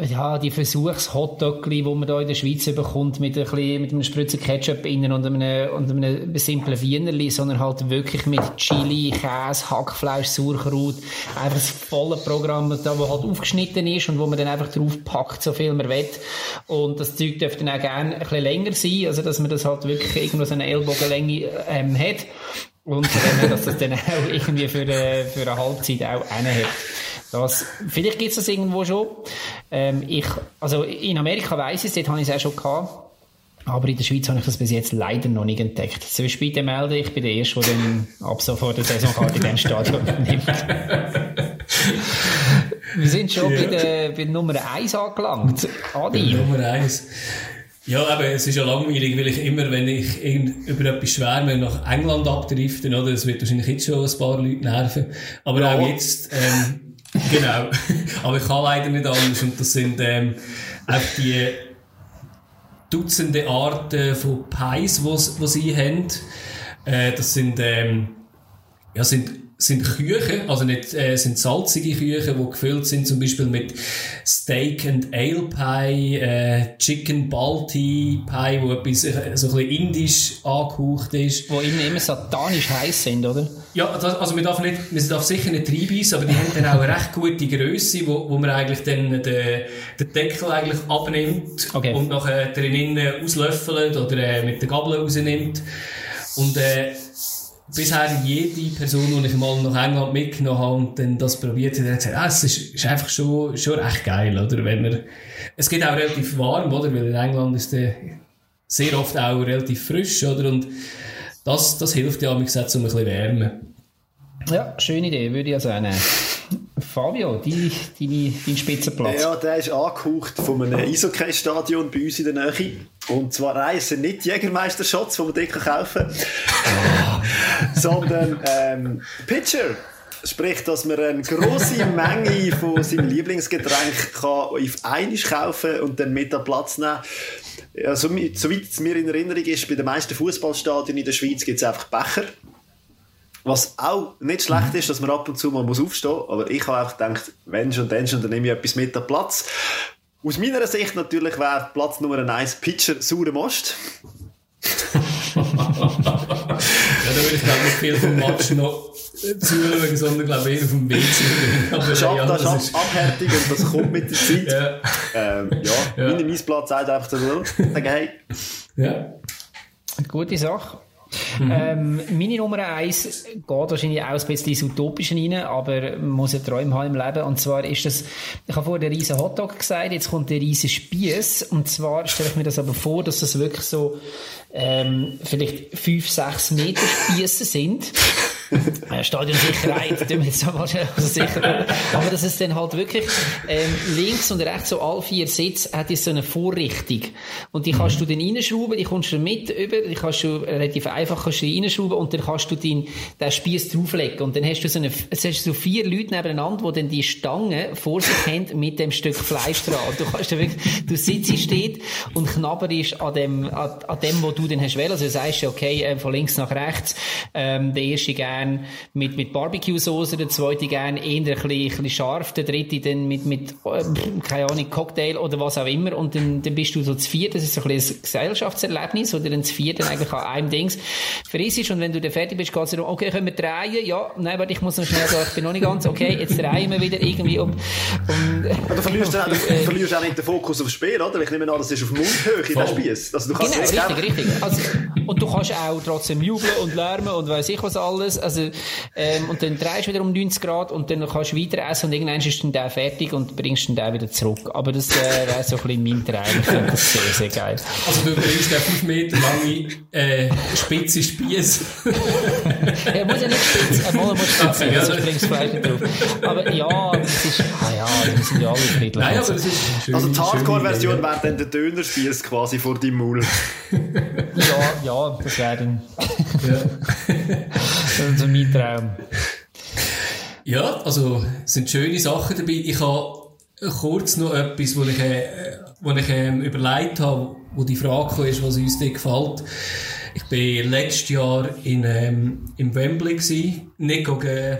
ja, die Versuchs-Hotdogli, die man hier in der Schweiz bekommt, mit, ein bisschen, mit einem Spritzer Ketchup innen und einem, und einem simplen Wienerli, sondern halt wirklich mit Chili, Käse, Hackfleisch, Sauerkraut, einfach das volle Programm, da, wo halt aufgeschnitten ist und wo man dann einfach drauf packt, so viel man will. Und das Zeug dürfte dann auch gerne ein bisschen länger sein, also dass man das halt wirklich irgendwo so eine Ellbogenlänge ähm, hat. Und äh, dass das dann auch irgendwie für, eine, für eine Halbzeit auch hat. Das, vielleicht gibt es das irgendwo schon. Ähm, ich, also in Amerika weiß ich es, dort habe ich es auch schon gehabt. Aber in der Schweiz habe ich das bis jetzt leider noch nicht entdeckt. Soll ich bitte melden, ich bin der Erste, der dann ab sofort der Saisonkarte in diesem Stadion nimmt. Wir sind schon ja. bei, der, bei Nummer 1 angelangt. Adi. Nummer 1. Ja, aber es ist ja langweilig, weil ich immer, wenn ich über etwas schwärme, nach England abdrifte, oder? Das wird wahrscheinlich jetzt schon ein paar Leute nerven. Aber ja. auch jetzt, ähm, genau. Aber ich kann leider nicht anders. Und das sind ähm, auch die Dutzende Arten von Pies, die sie haben. Äh, das sind, ähm, ja, sind sind Küchen, also nicht, äh, sind salzige Küchen, die gefüllt sind, zum Beispiel mit Steak and Ale Pie, äh, Chicken Balti Pie, wo etwas äh, so ein bisschen indisch angehaucht ist. Wo immer, immer satanisch heiß sind, oder? Ja, das, also man darf, nicht, man darf sicher nicht reinbeissen, aber die haben dann auch eine recht gute Größe, wo, wo man eigentlich dann den, den Deckel eigentlich abnimmt okay. und nachher drinnen auslöffelt oder äh, mit der Gabel rausnimmt. Und äh, bisher jede Person, die ich mal nach England mitgenommen habe und dann das probiert hat, hat gesagt, ah, es ist, ist einfach schon, schon recht geil, oder? Wenn er, es geht auch relativ warm, oder? Weil in England ist der sehr oft auch relativ frisch, oder? Und das, das hilft ja, wie gesagt, um ein bisschen wärmen. Ja, schöne Idee, würde ich also nehmen. Fabio, dein, dein, dein Spitzenplatz. Ja, der ist angehaucht von einem Eishockey-Stadion bei uns in der Nähe. Und zwar reisen nicht Jägermeister-Shots, die man dort kaufen kann, sondern ähm, Pitcher. Sprich, dass man eine grosse Menge von seinem Lieblingsgetränk kann auf einmal kaufen und dann mit an Platz nehmen. Ja, so, soweit es mir in Erinnerung ist, bei den meisten Fußballstadien in der Schweiz gibt es einfach Becher. Was auch nicht schlecht ist, dass man ab und zu mal muss aufstehen muss. Aber ich habe einfach gedacht, wenn schon, dann schon, dann nehme ich etwas mit an Platz. Aus meiner Sicht natürlich wäre Platz Nummer 1 Pitcher saurer Most. ja, da würde ich glaube nicht viel vom Match noch zuschauen, sondern glaube ich eher auf dem Schab, ja, das, ist Abhärtung und das kommt mit der Zeit. Ja, ähm, ja, ja. mein Platz sagt einfach so, sagen, hey. Ja. Gute Sache. Mhm. Ähm, meine Nummer eins geht wahrscheinlich auch ein bisschen ins Utopische rein, aber man muss ja Träume haben im Leben. Und zwar ist das, ich habe vorher den riesen Hotdog gesagt, jetzt kommt der riesen Spieß. Und zwar stelle ich mir das aber vor, dass das wirklich so ähm, vielleicht fünf, sechs Meter Spieße sind. äh, Stadionsicherheit, tun wir jetzt mal also sicher. Aber dass es dann halt wirklich ähm, links und rechts so all vier Sitze hat ist so eine Vorrichtung. Und die kannst du dann reinschrauben, die kommst du mit über, die kannst du relativ einfach kannst du reinschrauben und dann kannst du den, den Spieß drauflegen. Und dann hast du so eine, es hast so vier Leute nebeneinander, die dann die Stange vor sich haben mit dem Stück Fleisch dran. Und du kannst dann wirklich, du sitzt steht und knabberst an dem, an, an dem, wo du dann hast wählen. Also du sagst, okay, äh, von links nach rechts, ähm, der erste gern mit, mit Barbecue-Soße, der zweite gern eher ein bisschen, ein bisschen scharf, der dritte dann mit, mit, äh, keine Ahnung, Cocktail oder was auch immer. Und dann, dann bist du so zu vier, das ist so ein bisschen ein Gesellschaftserlebnis, oder dann zu vier dann eigentlich an einem Dings verissst. Und wenn du dann fertig bist, geht es darum, okay, können wir drehen? Ja, nein, warte, ich muss noch schnell da, ich bin noch nicht ganz, okay, jetzt drehen wir wieder irgendwie um, um Du verlierst, du äh, verlierst auch nicht den Fokus aufs Spiel, oder? Ich nehme an, das ist auf Mundhöhe, der Spieß. Also, du kannst genau, richtig, richtig. Also, und du kannst auch trotzdem jubeln und lärmen und weiss ich was alles. Also, ähm, und dann drehst du wieder um 90 Grad und dann kannst du weiter essen und irgendwann ist dann der fertig und bringst dann den wieder zurück. Aber das äh, wäre so ein bisschen mein Traum. Ich finde das sehr, sehr geil. Also du bringst den 5 Meter lange äh, spitze Spieß. er muss ja nicht spitz, er muss spitz sein, ja, sonst bringst du Fleisch nicht drauf. Aber ja, das ist, ah ja, wir sind ja alle friedlich. Nein, aber das ist schön, Also die Hardcore-Version wäre dann der Dönerspieß quasi vor deinem Maul. ja, ja, das wäre dann... ja. das ist so mein Traum. Ja, also es sind schöne Sachen dabei. Ich habe kurz noch etwas, wo ich, äh, wo ich äh, überlegt habe, wo die Frage ist, was uns dort gefällt. Ich war letztes Jahr in, ähm, im Wembley gewesen, nicht gegen,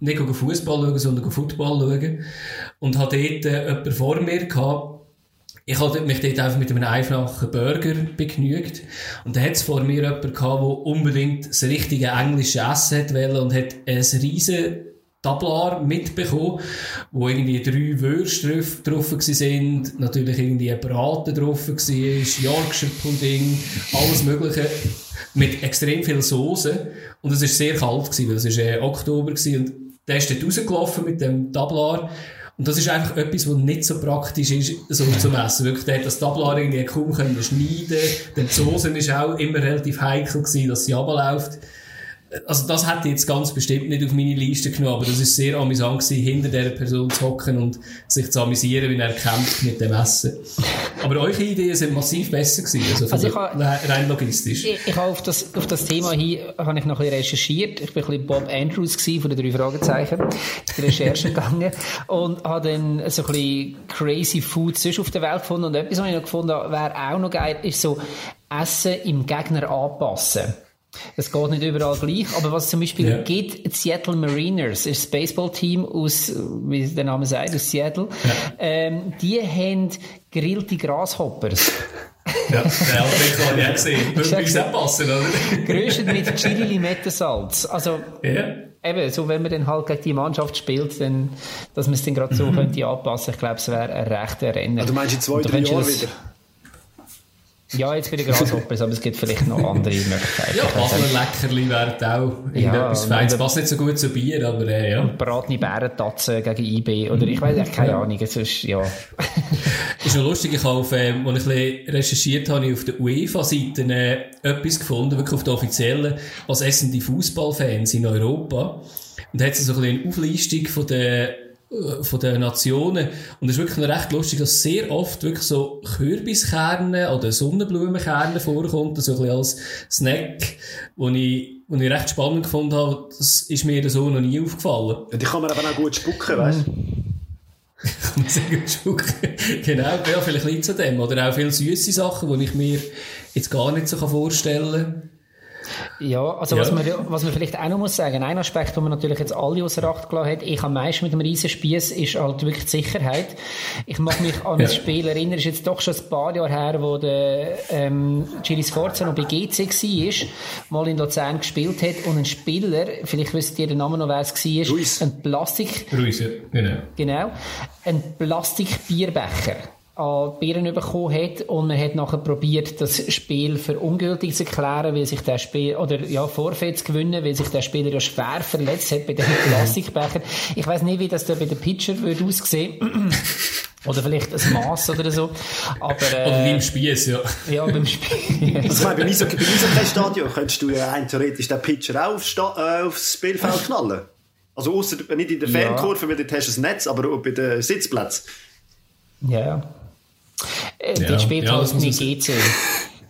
nicht gegen Fußball schauen, sondern gegen Football schauen. Und hatte dort äh, jemanden vor mir gehabt, ich habe mich dort einfach mit einem einfachen Burger begnügt. Und da hat es vor mir jemanden gehabt, der unbedingt das richtige englische Essen wollen und hat ein riesen Tablar mitbekommen, wo irgendwie drei Würste drauf, sind, natürlich irgendwie ein Braten drauf war, Yorkshire Pudding, alles mögliche, mit extrem viel Soße. Und es war sehr kalt gewesen, weil es war äh, Oktober gewesen, und der ist dort rausgelaufen mit dem Tablar und das ist einfach etwas, was nicht so praktisch ist, so zu essen. Wirklich, der hat das Tablar irgendwie kaum können schneiden. Denn die Soße ist auch immer relativ heikel gewesen, dass sie runterläuft also das hätte ich jetzt ganz bestimmt nicht auf meine Liste genommen, aber das ist sehr amüsant gewesen, hinter dieser Person zu hocken und sich zu amüsieren, wie er kämpft mit dem Essen. Aber eure Ideen sind massiv besser gewesen, also, also ich habe, rein logistisch. Ich, ich habe auf das, auf das Thema hin, habe ich noch ein bisschen recherchiert. Ich bin ein bisschen Bob Andrews gewesen, von den drei Fragezeichen, die Recherche gegangen und habe dann so ein bisschen crazy Food sonst auf der Welt gefunden und etwas, was ich noch gefunden habe, wäre auch noch geil, ist so Essen im Gegner anpassen. Es geht nicht überall gleich, aber was es zum Beispiel ja. gibt, die Seattle Mariners, ist das Baseballteam aus, wie der Name sagt, aus Seattle, ja. ähm, die haben grillte Grasshoppers. Ja, den Albeck habe ich auch gesehen. Würde uns auch passen, oder? Geröstet mit Chili Limettensalz. Also, ja. eben, so wenn man dann halt gegen die Mannschaft spielt, dann, dass man es dann gerade so mhm. könnte anpassen, ich glaube, es wäre ein rechter Renner. Also, du meinst in zwei, drei Jahren wieder? Ja, jetzt bei den Grasshoppers, aber es gibt vielleicht noch andere Möglichkeiten. Ja, Basler Leckerli wäre auch irgendetwas ja, Feines. Passt nicht so gut zu Bier, aber äh, ja. Und bratene Bärentatzen gegen IB, oder ich weiß echt keine Ahnung, es ist, ja. ist noch lustig, ich habe auf, äh, als ich ein bisschen recherchiert habe, ich auf der UEFA-Seite äh, etwas gefunden, wirklich auf der offiziellen, was essen die Fußballfans in Europa. Und da hat es so ein bisschen eine Auflistung von den von den Nationen. Und es ist wirklich noch recht lustig, dass sehr oft wirklich so Kürbiskerne oder Sonnenblumenkerne vorkommt, so ein bisschen als Snack, wo ich, wo ich recht spannend gefunden habe. Das ist mir so noch nie aufgefallen. Ja, die kann man aber auch gut spucken, weißt du? genau, ja, vielleicht es an dem. Oder auch viele süße Sachen, die ich mir jetzt gar nicht so vorstellen kann. Ja, also ja. Was, man, was man vielleicht auch noch muss sagen, ein Aspekt, den man natürlich jetzt alle außer Acht gelassen hat, ich am meisten mit dem Riesenspiess ist halt wirklich die Sicherheit. Ich mag mich an ja. ein Spiel erinnern, ist jetzt doch schon ein paar Jahre her, wo der ähm, Giri Sforza noch bei GC war, mal in Luzern gespielt hat und ein Spieler, vielleicht wisst ihr den Namen noch, wer es war, Ruiz. ein Plastik... Ruiz, ja. genau. Genau. Ein Plastikbierbecher an Bieren bekommen hat und man hat nachher probiert, das Spiel für ungültig zu erklären, weil sich der Spiel oder ja Vorfeld zu gewinnen, weil sich der Spieler ja schwer verletzt hat bei dem Plastikbecher. Ich weiß nicht, wie das da bei den Pitcher würde aussehen. Oder vielleicht ein Maß oder so. Aber, äh, oder beim Spieß, ja. Ja, beim Spieß. Also, beim Eishockey-Stadion könntest du ja rein theoretisch den Pitcher auch aufs, äh, aufs Spielfeld knallen. Also, außer nicht in der Fankurve, weil dort hast du ein Netz, aber bei den Sitzplätzen. Ja. Äh, ja, das spielt ja, halt mit GC.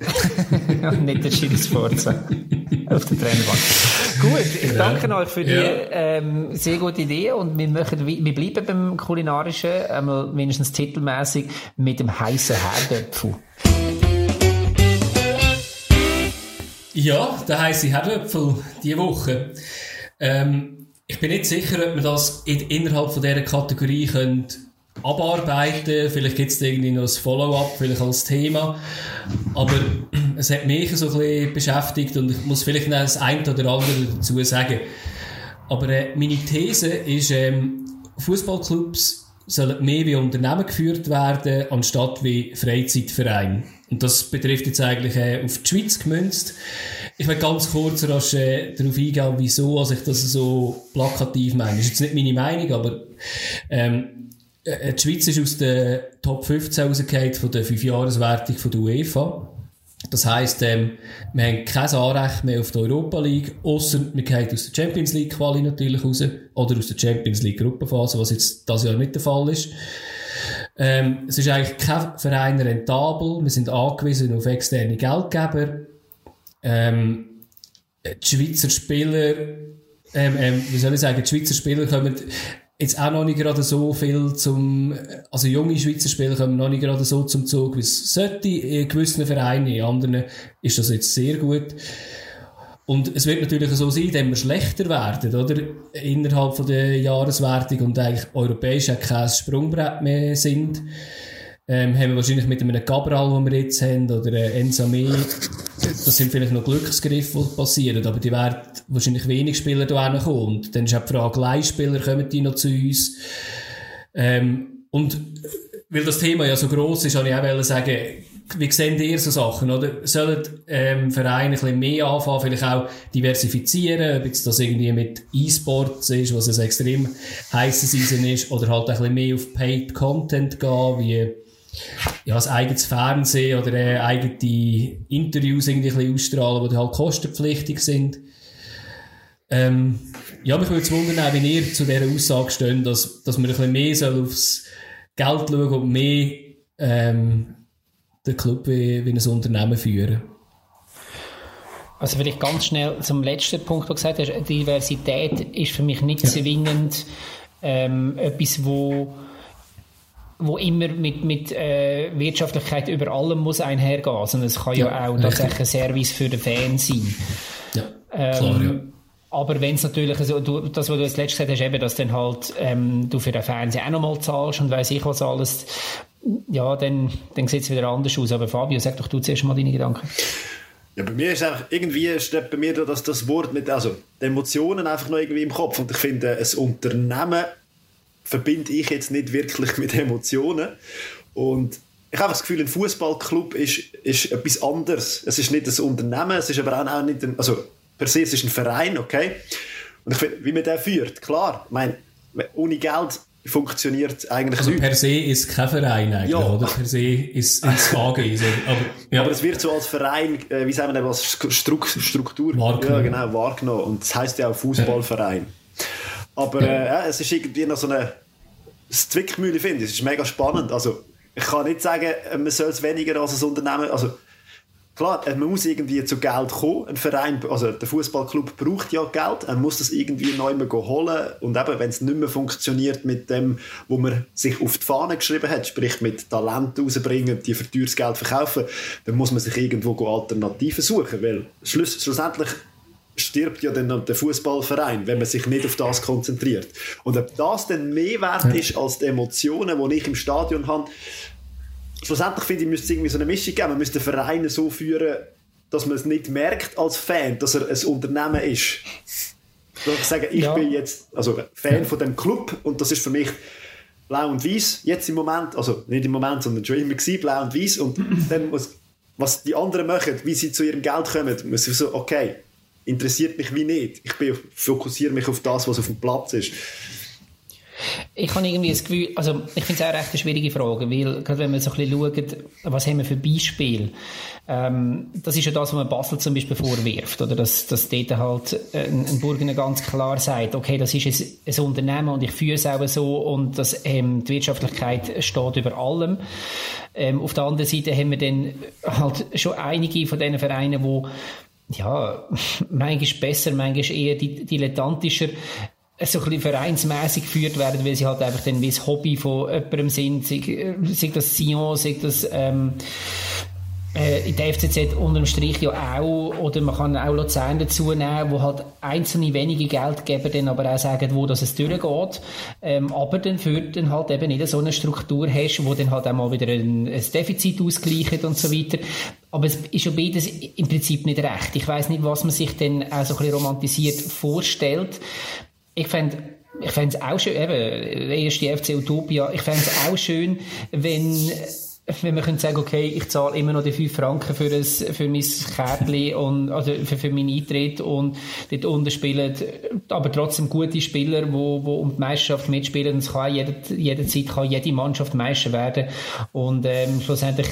und nicht der Schiris Forza auf der Trainerbank. Gut, ich danke ja. euch für die ähm, sehr gute Idee und wir, möchten, wir bleiben beim Kulinarischen, einmal mindestens titelmäßig, mit dem heißen Herdöpfel. Ja, der heiße Herdöpfel diese Woche. Ähm, ich bin nicht sicher, ob man das in, innerhalb von dieser Kategorie könnte abarbeiten. Vielleicht gibt es irgendwie noch ein Follow-up, vielleicht als Thema. Aber es hat mich so ein bisschen beschäftigt und ich muss vielleicht noch das eine oder andere dazu sagen. Aber äh, meine These ist, ähm, Fußballclubs sollen mehr wie Unternehmen geführt werden, anstatt wie Freizeitverein. Und das betrifft jetzt eigentlich äh, auf die Schweiz gemünzt. Ich will ganz kurz rasch, äh, darauf eingehen, wieso also ich das so plakativ meine. Das ist jetzt nicht meine Meinung, aber ähm, äh, die Schweiz ist aus der Top 15 rausgefallen von der 5-Jahres-Wertung von der UEFA. Das heisst, ähm, wir haben kein Anrecht mehr auf die Europa League, ausser wir gehen aus der Champions League Quali natürlich raus, oder aus der Champions League Gruppenphase, was jetzt das Jahr nicht der Fall ist. Ähm, es ist eigentlich kein Verein rentabel, wir sind angewiesen auf externe Geldgeber. Ähm, die Schweizer Spieler, ähm, ähm, wie soll ich sagen, die Schweizer Spieler kommen jetzt auch noch nicht gerade so viel zum, also junge Schweizer Spieler kommen noch nicht gerade so zum Zug, wie es sollte in gewissen Vereinen, in anderen ist das jetzt sehr gut. Und es wird natürlich so sein, dass wir schlechter werden, oder? Innerhalb von der Jahreswertung und eigentlich europäisch auch kein Sprungbrett mehr sind ähm, haben wir wahrscheinlich mit einem Cabral, den wir jetzt haben, oder äh, Ensame, das sind vielleicht noch Glücksgriffe, die passieren, aber die werden wahrscheinlich wenig Spieler da kommen. Und dann ist auch die Frage, Leihspieler kommen die noch zu uns? Ähm, und weil das Thema ja so gross ist, wollte ich auch sagen, wie sehen ihr so Sachen, oder? Sollen ähm, Vereine ein bisschen mehr anfangen, vielleicht auch diversifizieren, ob jetzt das irgendwie mit E-Sports ist, was ein extrem heiße Season ist, oder halt ein bisschen mehr auf Paid Content gehen, wie ja, ein eigenes Fernsehen oder äh, eigene Interviews irgendwie ein bisschen ausstrahlen, die halt kostenpflichtig sind. Ähm, ja, mich würde es wundern, wenn ihr zu dieser Aussage steht, dass, dass man ein bisschen mehr soll aufs Geld schauen und mehr ähm, den Club wie, wie ein Unternehmen führen. Also vielleicht ganz schnell zum letzten Punkt, den du gesagt hast, Diversität ist für mich nicht ja. zwingend ähm, etwas, wo wo immer mit, mit äh, Wirtschaftlichkeit über allem muss einhergehen. Also es kann ja, ja auch tatsächlich ein Service für den Fan sein. Ja, ähm, klar, ja. Aber wenn es natürlich, also du, das, was du als letztes gesagt hast, eben, dass dann halt ähm, du für den Fernseher auch nochmal zahlst und weiss ich was alles, ja, dann, dann sieht es wieder anders aus. Aber Fabio, sag doch du zuerst mal deine Gedanken. Ja, bei mir ist einfach, irgendwie steht bei mir das, das Wort mit, also, Emotionen einfach noch irgendwie im Kopf. Und ich finde, ein Unternehmen verbinde ich jetzt nicht wirklich mit Emotionen. Und ich habe das Gefühl, ein Fußballclub ist, ist etwas anderes. Es ist nicht ein Unternehmen, es ist aber auch nicht ein, also per se, es ist ein Verein, okay? Und ich finde, wie man den führt, klar, ich meine, ohne Geld funktioniert eigentlich also per se ist kein Verein eigentlich, ja. oder? Per se ist es. So. Aber, ja. aber es wird so als Verein, äh, wie sagen wir als Struktur wahrgenommen. Ja, genau, wahrgenommen. Und das heißt ja auch Fußballverein. Aber äh, es ist irgendwie noch so eine Zwickmühle finde. Es ist mega spannend. Also, ich kann nicht sagen, man soll es weniger als ein Unternehmen, also, Klar, man muss irgendwie zu Geld kommen. Ein Verein, also der Fußballclub braucht ja Geld. Er muss das irgendwie neu holen. Und eben, wenn es nicht mehr funktioniert mit dem, wo man sich auf die Fahne geschrieben hat, sprich mit Talent rausbringen, die für teures Geld verkaufen, dann muss man sich irgendwo Alternativen suchen. Weil schluss, schlussendlich stirbt ja dann der Fußballverein, wenn man sich nicht auf das konzentriert. Und ob das dann mehr wert ist als die Emotionen, die ich im Stadion habe, schlussendlich finde ich, müsste es irgendwie so eine Mischung geben. Man müsste den Verein so führen, dass man es nicht merkt als Fan, dass er ein Unternehmen ist. Ich sage, ich ja. bin jetzt also Fan ja. von dem Club und das ist für mich blau und weiß jetzt im Moment, also nicht im Moment, sondern schon immer gewesen, blau und weiß und dann muss, was die anderen machen, wie sie zu ihrem Geld kommen, muss ich so, okay, interessiert mich wie nicht. Ich fokussiere mich auf das, was auf dem Platz ist. Ich habe irgendwie das Gefühl, also ich finde es auch recht eine schwierige Frage, weil gerade wenn man so ein bisschen schaut, was haben wir für Beispiele, ähm, das ist ja das, was man Basel zum Beispiel vorwirft, oder dass, dass dort halt ein, ein Burgener ganz klar sagt, okay, das ist ein, ein Unternehmen und ich führe es auch so und dass ähm, die Wirtschaftlichkeit steht über allem. Ähm, auf der anderen Seite haben wir dann halt schon einige von diesen Vereinen, die ja, manchmal besser, manchmal eher dilettantischer so ein bisschen vereinsmässig geführt werden, weil sie halt einfach dann wie das Hobby von jemandem sind, sei, äh, sei das Sion, sei das ähm, äh, in der FCZ unterm Strich ja auch, oder man kann auch Luzern dazu nehmen, wo halt einzelne wenige Geldgeber dann aber auch sagen, wo das es durchgeht, ähm, aber dann führt dann halt eben nicht so eine Struktur hast, wo dann halt auch mal wieder ein, ein Defizit ausgleicht und so weiter. Aber es ist ja beides im Prinzip nicht recht. Ich weiß nicht, was man sich dann auch so ein bisschen romantisiert vorstellt ich fände ich fände es auch schön, eben, erste FC Utopia, ich fände es auch schön, wenn, wenn man könnte sagen, okay, ich zahle immer noch die 5 Franken für, ein, für mein Kärtchen und, also für, für meinen Eintritt und dort unten spielen aber trotzdem gute Spieler, die wo, wo um die Meisterschaft mitspielen. Und es kann jede, jederzeit kann jede Mannschaft Meister werden und ähm, schlussendlich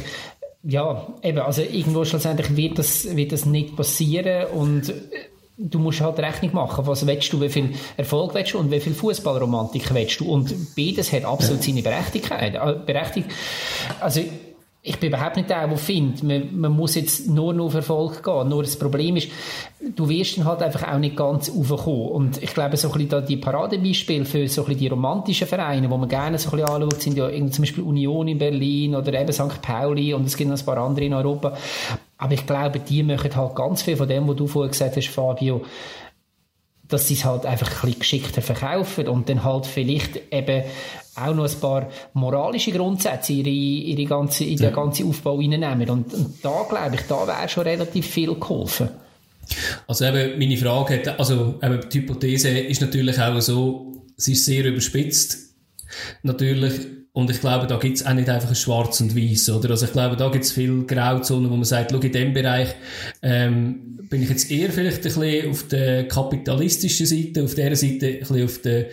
ja, eben, also irgendwo schlussendlich wird das, wird das nicht passieren und du musst halt Rechnung machen, was willst du, wie viel Erfolg willst du und wie viel Fußballromantik willst du und beides hat absolut seine Berechtigkeit. Äh, Berechtigung. Also ich bin überhaupt nicht der, der findet, man, man muss jetzt nur noch auf Erfolg gehen. Nur das Problem ist, du wirst dann halt einfach auch nicht ganz raufkommen. Und ich glaube, so ein bisschen die Paradebeispiele für so ein bisschen die romantischen Vereine, wo man gerne so ein bisschen anschaut, sind ja zum Beispiel Union in Berlin oder eben St. Pauli und es gibt noch ein paar andere in Europa. Aber ich glaube, die machen halt ganz viel von dem, was du vorher gesagt hast, Fabio, dass sie es halt einfach ein bisschen geschickter verkaufen und dann halt vielleicht eben auch noch ein paar moralische Grundsätze in, ihre, ihre ganze, in den ganzen Aufbau reinnehmen. Und, und da glaube ich, da wäre schon relativ viel geholfen. Also eben, meine Frage hat, also eben, die Hypothese ist natürlich auch so, sie ist sehr überspitzt. Natürlich, und ich glaube, da gibt es auch nicht einfach ein Schwarz und Weiß, oder? Also ich glaube, da gibt es viel Grauzonen, wo man sagt, schau, in dem Bereich ähm, bin ich jetzt eher vielleicht ein bisschen auf der kapitalistischen Seite, auf der Seite ein bisschen auf der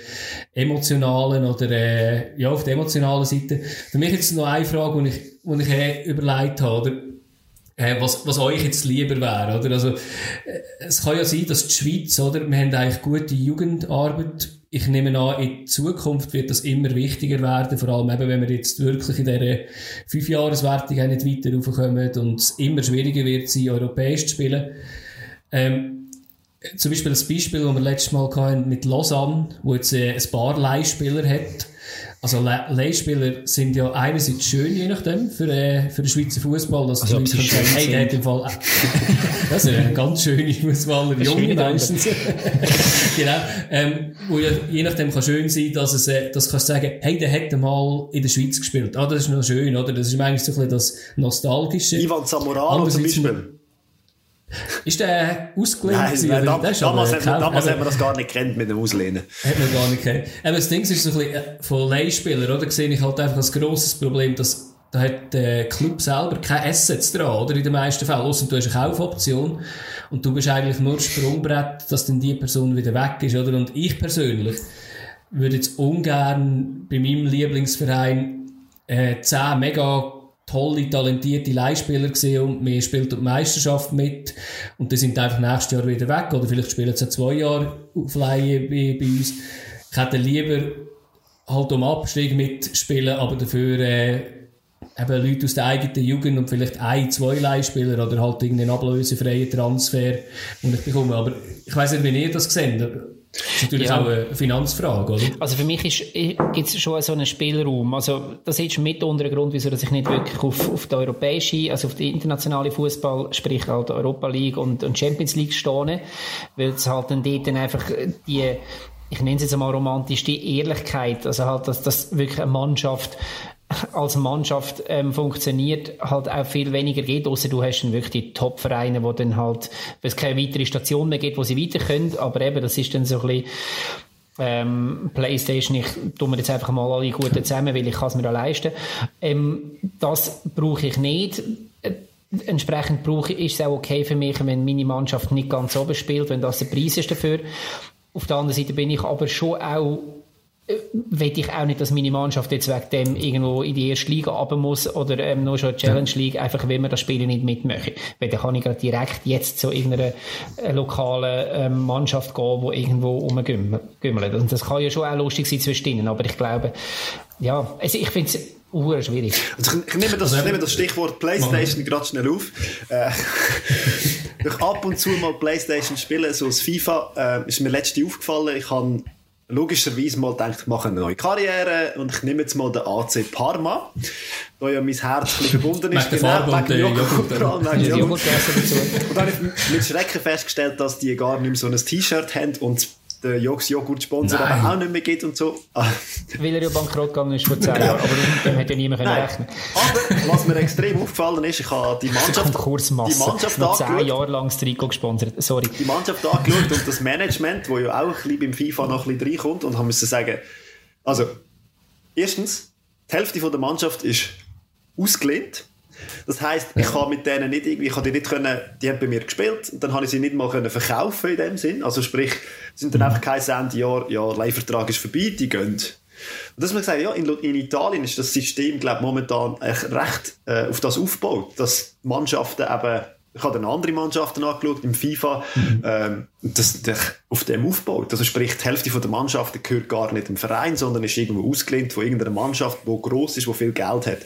emotionalen oder äh, ja, auf der emotionalen Seite. Für mich jetzt noch eine Frage, die ich, die ich äh, überlegt habe, oder? Äh, was, was euch jetzt lieber wäre, oder? Also, äh, es kann ja sein, dass die Schweiz, oder? Wir haben eigentlich gute Jugendarbeit ich nehme an, in Zukunft wird das immer wichtiger werden, vor allem eben, wenn wir jetzt wirklich in dieser Fünfjahreswertung nicht weiter raufkommen und es immer schwieriger wird, sie europäisch zu spielen. Ähm, zum Beispiel das Beispiel, das wir letztes Mal hatten mit Lausanne, wo jetzt äh, ein paar Leihspieler hat, also Le Leihspieler sind ja einerseits schön, je nachdem, für, äh, für den Schweizer Fußball, dass also, die Leute sagen, hey, der hat im Fall, das ist ein ganz schöner Fußballer, junge meistens. genau, ähm, wo ja, je nachdem kann schön sein, dass es, äh, dass kannst sagen, hey, der hat mal in der Schweiz gespielt. Ah, das ist noch schön, oder? Das ist eigentlich so ein bisschen das Nostalgische. Ivan Zamorano zum Beispiel. Ist der ausgelehnt? Nein, nein da, damals, haben wir, damals haben wir das gar nicht kennt mit dem Auslehnen. Hat man gar nicht kennt. Aber das Ding ist so ein bisschen, äh, von Leihspielern, oder? Sehe ich halt einfach als grosses Problem, dass da hat der Club selber keine Assets dran, oder? In den meisten Fällen. Ausser du hast eine Kaufoption. Und du bist eigentlich nur Sprungbrett, dass dann die Person wieder weg ist, oder? Und ich persönlich würde jetzt ungern bei meinem Lieblingsverein äh, 10 mega tolle, talentierte Leihspieler gesehen und wir spielen die Meisterschaft mit und die sind einfach nächstes Jahr wieder weg oder vielleicht spielen sie zwei Jahre auf Leihe bei, bei uns. Ich hätte lieber halt um Abstieg mitspielen, aber dafür äh, eben Leute aus der eigenen Jugend und vielleicht ein, zwei Leihspieler oder halt irgendeinen ablösefreien Transfer, den ich bekomme. Aber ich weiss nicht, wie ihr das gesehen das ist natürlich ja. auch eine Finanzfrage, oder? Also für mich ist jetzt schon so ein Spielraum. Also das ist mit unter der Grund, wieso ich nicht wirklich auf, auf die europäische, also auf die internationale Fußball, sprich halt Europa League und, und Champions League stehe, weil es halt dann dort dann einfach die ich nenne es jetzt einmal romantisch, die Ehrlichkeit, also halt, dass, dass wirklich eine Mannschaft als Mannschaft ähm, funktioniert, halt auch viel weniger geht, außer du hast dann wirklich die Top-Vereine, wo dann halt, weil es keine weitere Station mehr gibt, wo sie weiter können, aber eben, das ist dann so ein bisschen, ähm, Playstation, ich tue mir jetzt einfach mal alle Guten zusammen, weil ich kann es mir auch leisten. Ähm, das brauche ich nicht. Äh, entsprechend brauche ich, ist es auch okay für mich, wenn meine Mannschaft nicht ganz oben spielt, wenn das der Preis ist dafür. Auf der anderen Seite bin ich aber schon auch will ich auch nicht, dass meine Mannschaft jetzt wegen dem irgendwo in die erste Liga runter muss oder ähm, nur schon Challenge League, einfach wenn wir das Spiel nicht mitmachen. Weil dann kann ich gerade direkt jetzt zu irgendeiner äh, lokalen ähm, Mannschaft gehen, die irgendwo rumgümmelt. Und das kann ja schon auch lustig sein zwischen ihnen, aber ich glaube, ja, also ich finde es Uh, schwierig. Also ich, ich, nehme das, ich nehme das Stichwort Playstation gerade schnell auf. Äh, durch ab und zu mal Playstation spielen, so als FIFA, äh, ist mir letzte aufgefallen, ich habe logischerweise mal gedacht, ich mache eine neue Karriere und ich nehme jetzt mal den AC Parma, da ja mein Herz verbunden ist. Wegen der Joghurt. Joghurt. Und dann habe ich mit Schrecken festgestellt, dass die gar nicht mehr so ein T-Shirt haben und der Jogs Joghurt Sponsor aber auch nicht mehr geht und so. Weil er ja bankrott gegangen ist vor 10 Jahren, aber dem hätte ja niemand rechnen. Aber was mir extrem aufgefallen ist, ich habe die Mannschaft, die Mannschaft noch 10 Jahre lang das Trikot gesponsert, sorry. Die Mannschaft angeschaut und das Management, wo ja auch ein bisschen beim FIFA noch ein bisschen reinkommt und haben müssen sagen, also, erstens, die Hälfte der Mannschaft ist ausgelehnt das heisst, ich kann mit denen nicht irgendwie, ich kann die nicht können, die haben bei mir gespielt und dann habe ich sie nicht mal können verkaufen in dem Sinn. Also sprich, sind dann einfach kein Ende Jahr, ja, Leihvertrag ist vorbei, die gehen. Und das muss man sagen, ja, in, in, Italien ist das System, glaube momentan recht äh, auf das aufgebaut, dass Mannschaften eben ich habe dann andere Mannschaften angeschaut im FIFA, mhm. ähm, das, das auf dem aufbaut. Also sprich, die Hälfte der Mannschaften gehört gar nicht dem Verein, sondern ist irgendwo ausgelehnt von irgendeiner Mannschaft, die gross ist, die viel Geld hat.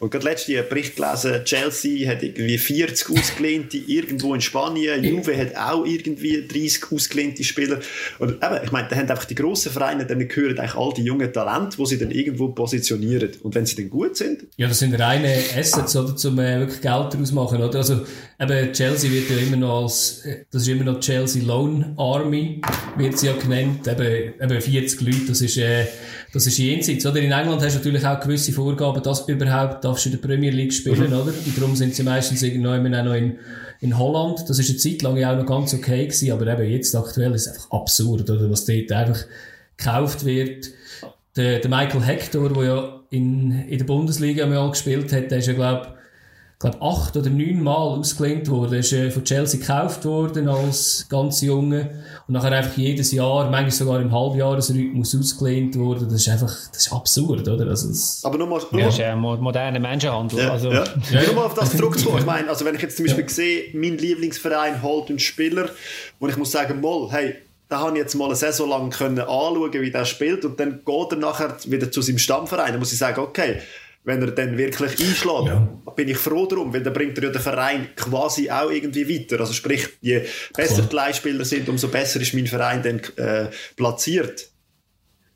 Und gerade letztens einen Bericht gelesen, Chelsea hat irgendwie 40 ausgelehnte irgendwo in Spanien, Juve hat auch irgendwie 30 ausgelehnte Spieler. Und eben, ich meine, da haben einfach die grossen Vereine, denen gehören eigentlich all die jungen Talente, die sie dann irgendwo positionieren. Und wenn sie dann gut sind... Ja, das sind reine Assets, oder, um äh, wirklich Geld daraus machen, oder? Also, eben Chelsea wird ja immer noch als, das ist immer noch Chelsea Loan Army, wird sie ja genannt, eben, eben 40 Leute, das ist, äh, das ist jenseits, oder? In England hast du natürlich auch gewisse Vorgaben, dass überhaupt darfst du in der Premier League spielen, mhm. oder? Und darum sind sie meistens irgendwann auch noch in, in Holland. Das ist eine Zeit lang ja auch noch ganz okay gewesen, aber eben jetzt aktuell ist es einfach absurd, oder? Was dort einfach gekauft wird. Der, der Michael Hector, der ja in, in der Bundesliga mal gespielt hat, der ist ja, glaube glaube, acht oder neun Mal ausgelehnt worden. Er ist äh, von Chelsea gekauft worden als ganz Junge. Und nachher einfach jedes Jahr, manchmal sogar im Halbjahresrhythmus ausgelehnt worden. Das ist einfach, das ist absurd, oder? Also das Aber nochmal, ja, das ist ja moderner Menschenhandel. Ja, also. ja. ja. Nur mal auf das zurückzukommen. Ich meine, also wenn ich jetzt zum Beispiel sehe, mein Lieblingsverein holt einen Spieler, wo ich muss sagen, mal, hey, da habe ich jetzt mal eine Saison lang können anschauen, wie der spielt und dann geht er nachher wieder zu seinem Stammverein. Dann muss ich sagen, okay, wenn er dann wirklich einschlägt, ja. bin ich froh darum, weil dann bringt er ja den Verein quasi auch irgendwie weiter. Also sprich, je besser die Leihspieler sind, umso besser ist mein Verein dann äh, platziert.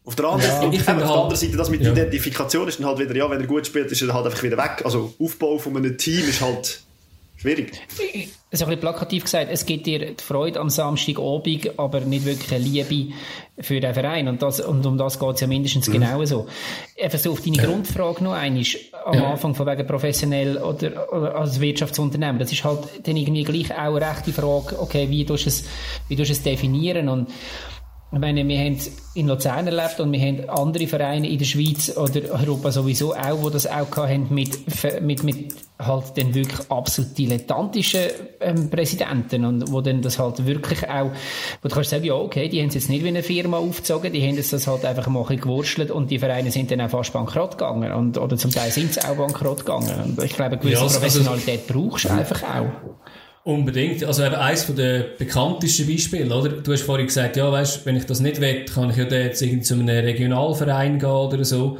Auf der, anderen, ja, Seite, auf der halt, anderen Seite, das mit ja. Identifikation ist dann halt wieder, ja, wenn er gut spielt, ist er halt einfach wieder weg. Also Aufbau von einem Team ist halt Schwierig. Ist ein bisschen plakativ gesagt, es gibt dir die Freude am Samstagabend, aber nicht wirklich eine Liebe für den Verein. Und, das, und um das geht es ja mindestens mhm. genau so. Einfach so auf deine ja. Grundfrage noch einmal, am ja. Anfang von wegen professionell oder, oder, als Wirtschaftsunternehmen. Das ist halt dann irgendwie gleich auch eine rechte Frage, okay, wie tust du es, wie tust du es definieren? Und ich meine, wir haben in Luzern erlebt und wir haben andere Vereine in der Schweiz oder Europa sowieso auch, wo das auch haben mit, mit, mit halt den wirklich absolut dilettantischen ähm, Präsidenten und wo dann das halt wirklich auch, wo du kannst sagen, ja okay, die haben es jetzt nicht wie eine Firma aufgezogen, die haben es das halt einfach mal ein gewurschtelt und die Vereine sind dann auch fast bankrott gegangen und, oder zum Teil sind sie auch bankrott gegangen und ich glaube, eine gewisse ja, also, Professionalität brauchst du einfach auch. Unbedingt. Also eben eines der bekanntesten Beispiele, oder? Du hast vorhin gesagt, ja, weißt, wenn ich das nicht will, kann ich ja jetzt irgendwie zu einem Regionalverein gehen oder so.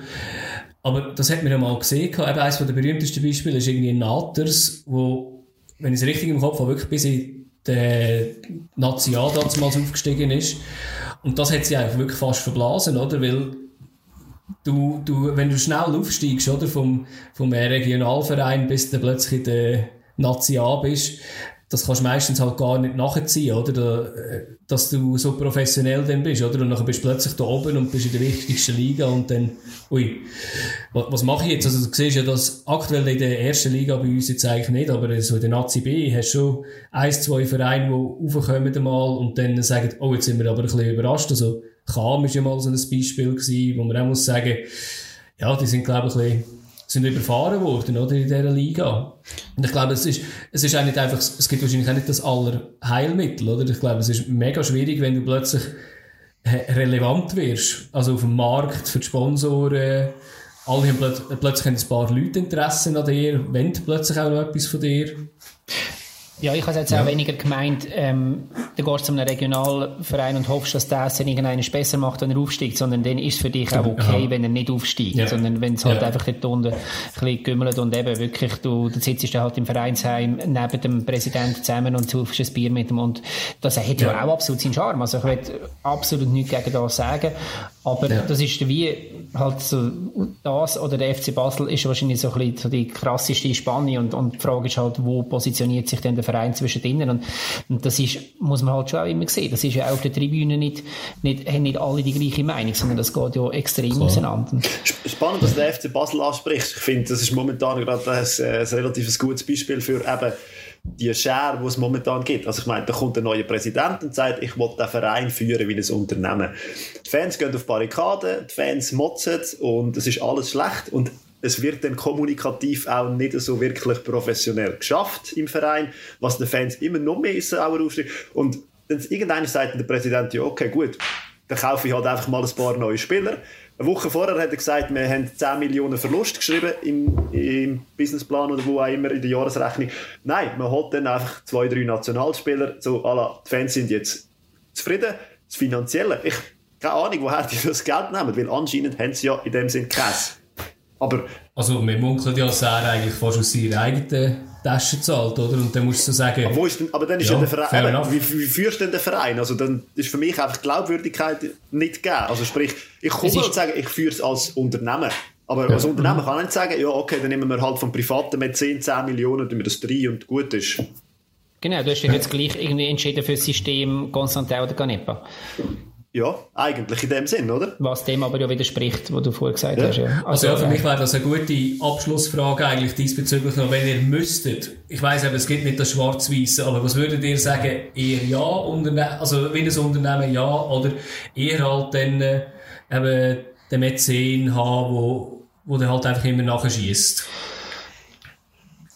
Aber das hat man ja mal gesehen. Eben eines der berühmtesten Beispiele ist irgendwie Naters, wo, wenn ich es richtig im Kopf habe, wirklich bis in der Nazi damals aufgestiegen ist. Und das hat sie eigentlich wirklich fast verblasen, oder? Weil du, du, wenn du schnell aufsteigst, oder? Vom, vom Regionalverein bis du plötzlich in der Nazi A bist, das kannst du meistens halt gar nicht nachziehen, oder? dass du so professionell dann bist, oder? Und dann bist du plötzlich da oben und bist in der wichtigsten Liga und dann, ui, was, was mache ich jetzt? Also du siehst ja, dass aktuell in der ersten Liga bei uns jetzt eigentlich nicht, aber so in der Nazi B hast du schon ein, zwei Vereine, die raufkommen einmal und dann sagen, oh, jetzt sind wir aber ein bisschen überrascht. Also Kam ist ja mal so ein Beispiel gewesen, wo man auch muss sagen, ja, die sind, glaube ich, ein bisschen sind überfahren worden, oder, in dieser Liga. Und ich glaube, es ist, es ist auch nicht einfach, es gibt wahrscheinlich auch nicht das aller Heilmittel, oder? Ich glaube, es ist mega schwierig, wenn du plötzlich relevant wirst. Also auf dem Markt für die Sponsoren, alle haben plötzlich, plötzlich haben ein paar Leute Interesse an dir, wollen plötzlich auch noch etwas von dir. Ja, ich habe jetzt ja. auch weniger gemeint, ähm, du gehst zu einem Regionalverein und hoffst, dass der es dann irgendeiner besser macht, wenn er aufsteigt, sondern dann ist es für dich auch okay, ja. wenn er nicht aufsteigt, ja. sondern wenn es halt einfach dort unten ein bisschen gümmelt und eben wirklich, du, du sitzt dann halt im Vereinsheim neben dem Präsidenten zusammen und saufst ein Bier mit ihm und das hat ja, auch absolut seinen Charme. Also ich will absolut nichts gegen das sagen, aber das ist wie halt so, das oder der FC Basel ist wahrscheinlich so ein bisschen so die krasseste Spanne und, und die Frage ist halt, wo positioniert sich denn der Verein zwischen denen und, und das ist, muss man halt schon auch immer sehen, das ist ja auf der Tribüne nicht, nicht, haben nicht alle die gleiche Meinung, sondern das geht ja extrem Klar. auseinander. Spannend, dass der FC Basel anspricht. Ich finde, das ist momentan gerade ein, ein relativ gutes Beispiel für eben die Schere, die es momentan gibt. Also ich meine, da kommt ein neuer Präsident und sagt, ich will den Verein führen wie ein Unternehmen. Die Fans gehen auf Barrikaden, die Fans motzen und es ist alles schlecht und es wird dann kommunikativ auch nicht so wirklich professionell geschafft im Verein, was den Fans immer noch mehr sauer aufsteht. Und dann irgendeiner sagt der Präsident, ja okay, gut, dann kaufe ich halt einfach mal ein paar neue Spieler eine Woche vorher hat er gesagt, wir haben 10 Millionen Verlust geschrieben im, im Businessplan oder wo auch immer in der Jahresrechnung. Nein, man hat dann einfach zwei, drei Nationalspieler. So, alla, die Fans sind jetzt zufrieden. Das Finanzielle, ich keine Ahnung, woher die das Geld nehmen, weil anscheinend haben sie ja in dem Sinn keins. Aber... Also, wir munkeln ja, er eigentlich fast aus seiner eigenen Tasche zahlt, oder? Und dann musst du sagen... Aber, wo ist denn, aber dann ist ja, ja der Verein... Eben, wie, wie, führst du denn den Verein? Also dann ist für mich einfach Glaubwürdigkeit nicht gegeben. Also sprich, ich komme und sage, ich führe es als Unternehmen. Aber ja. als Unternehmen kann ich nicht sagen, ja okay, dann nehmen wir halt vom Privaten mit 10, 10 Millionen, tun wir das drei und gut ist. Genau, du hast dich jetzt gleich irgendwie entschieden für das System Constantin oder Canepa. Ja, eigentlich in dem Sinn, oder? Was dem aber ja widerspricht, was du vorher gesagt ja. hast. Ja. Also, also ja, für mich wäre das eine gute Abschlussfrage eigentlich diesbezüglich noch, wenn ihr müsstet. Ich weiss eben, es gibt nicht das Schwarz-Weiße, aber was würdet ihr sagen? Eher ja, also wie ein Unternehmen ja, oder eher halt dann äh, eben den Mäzen haben, wo, wo der halt einfach immer nachschießt?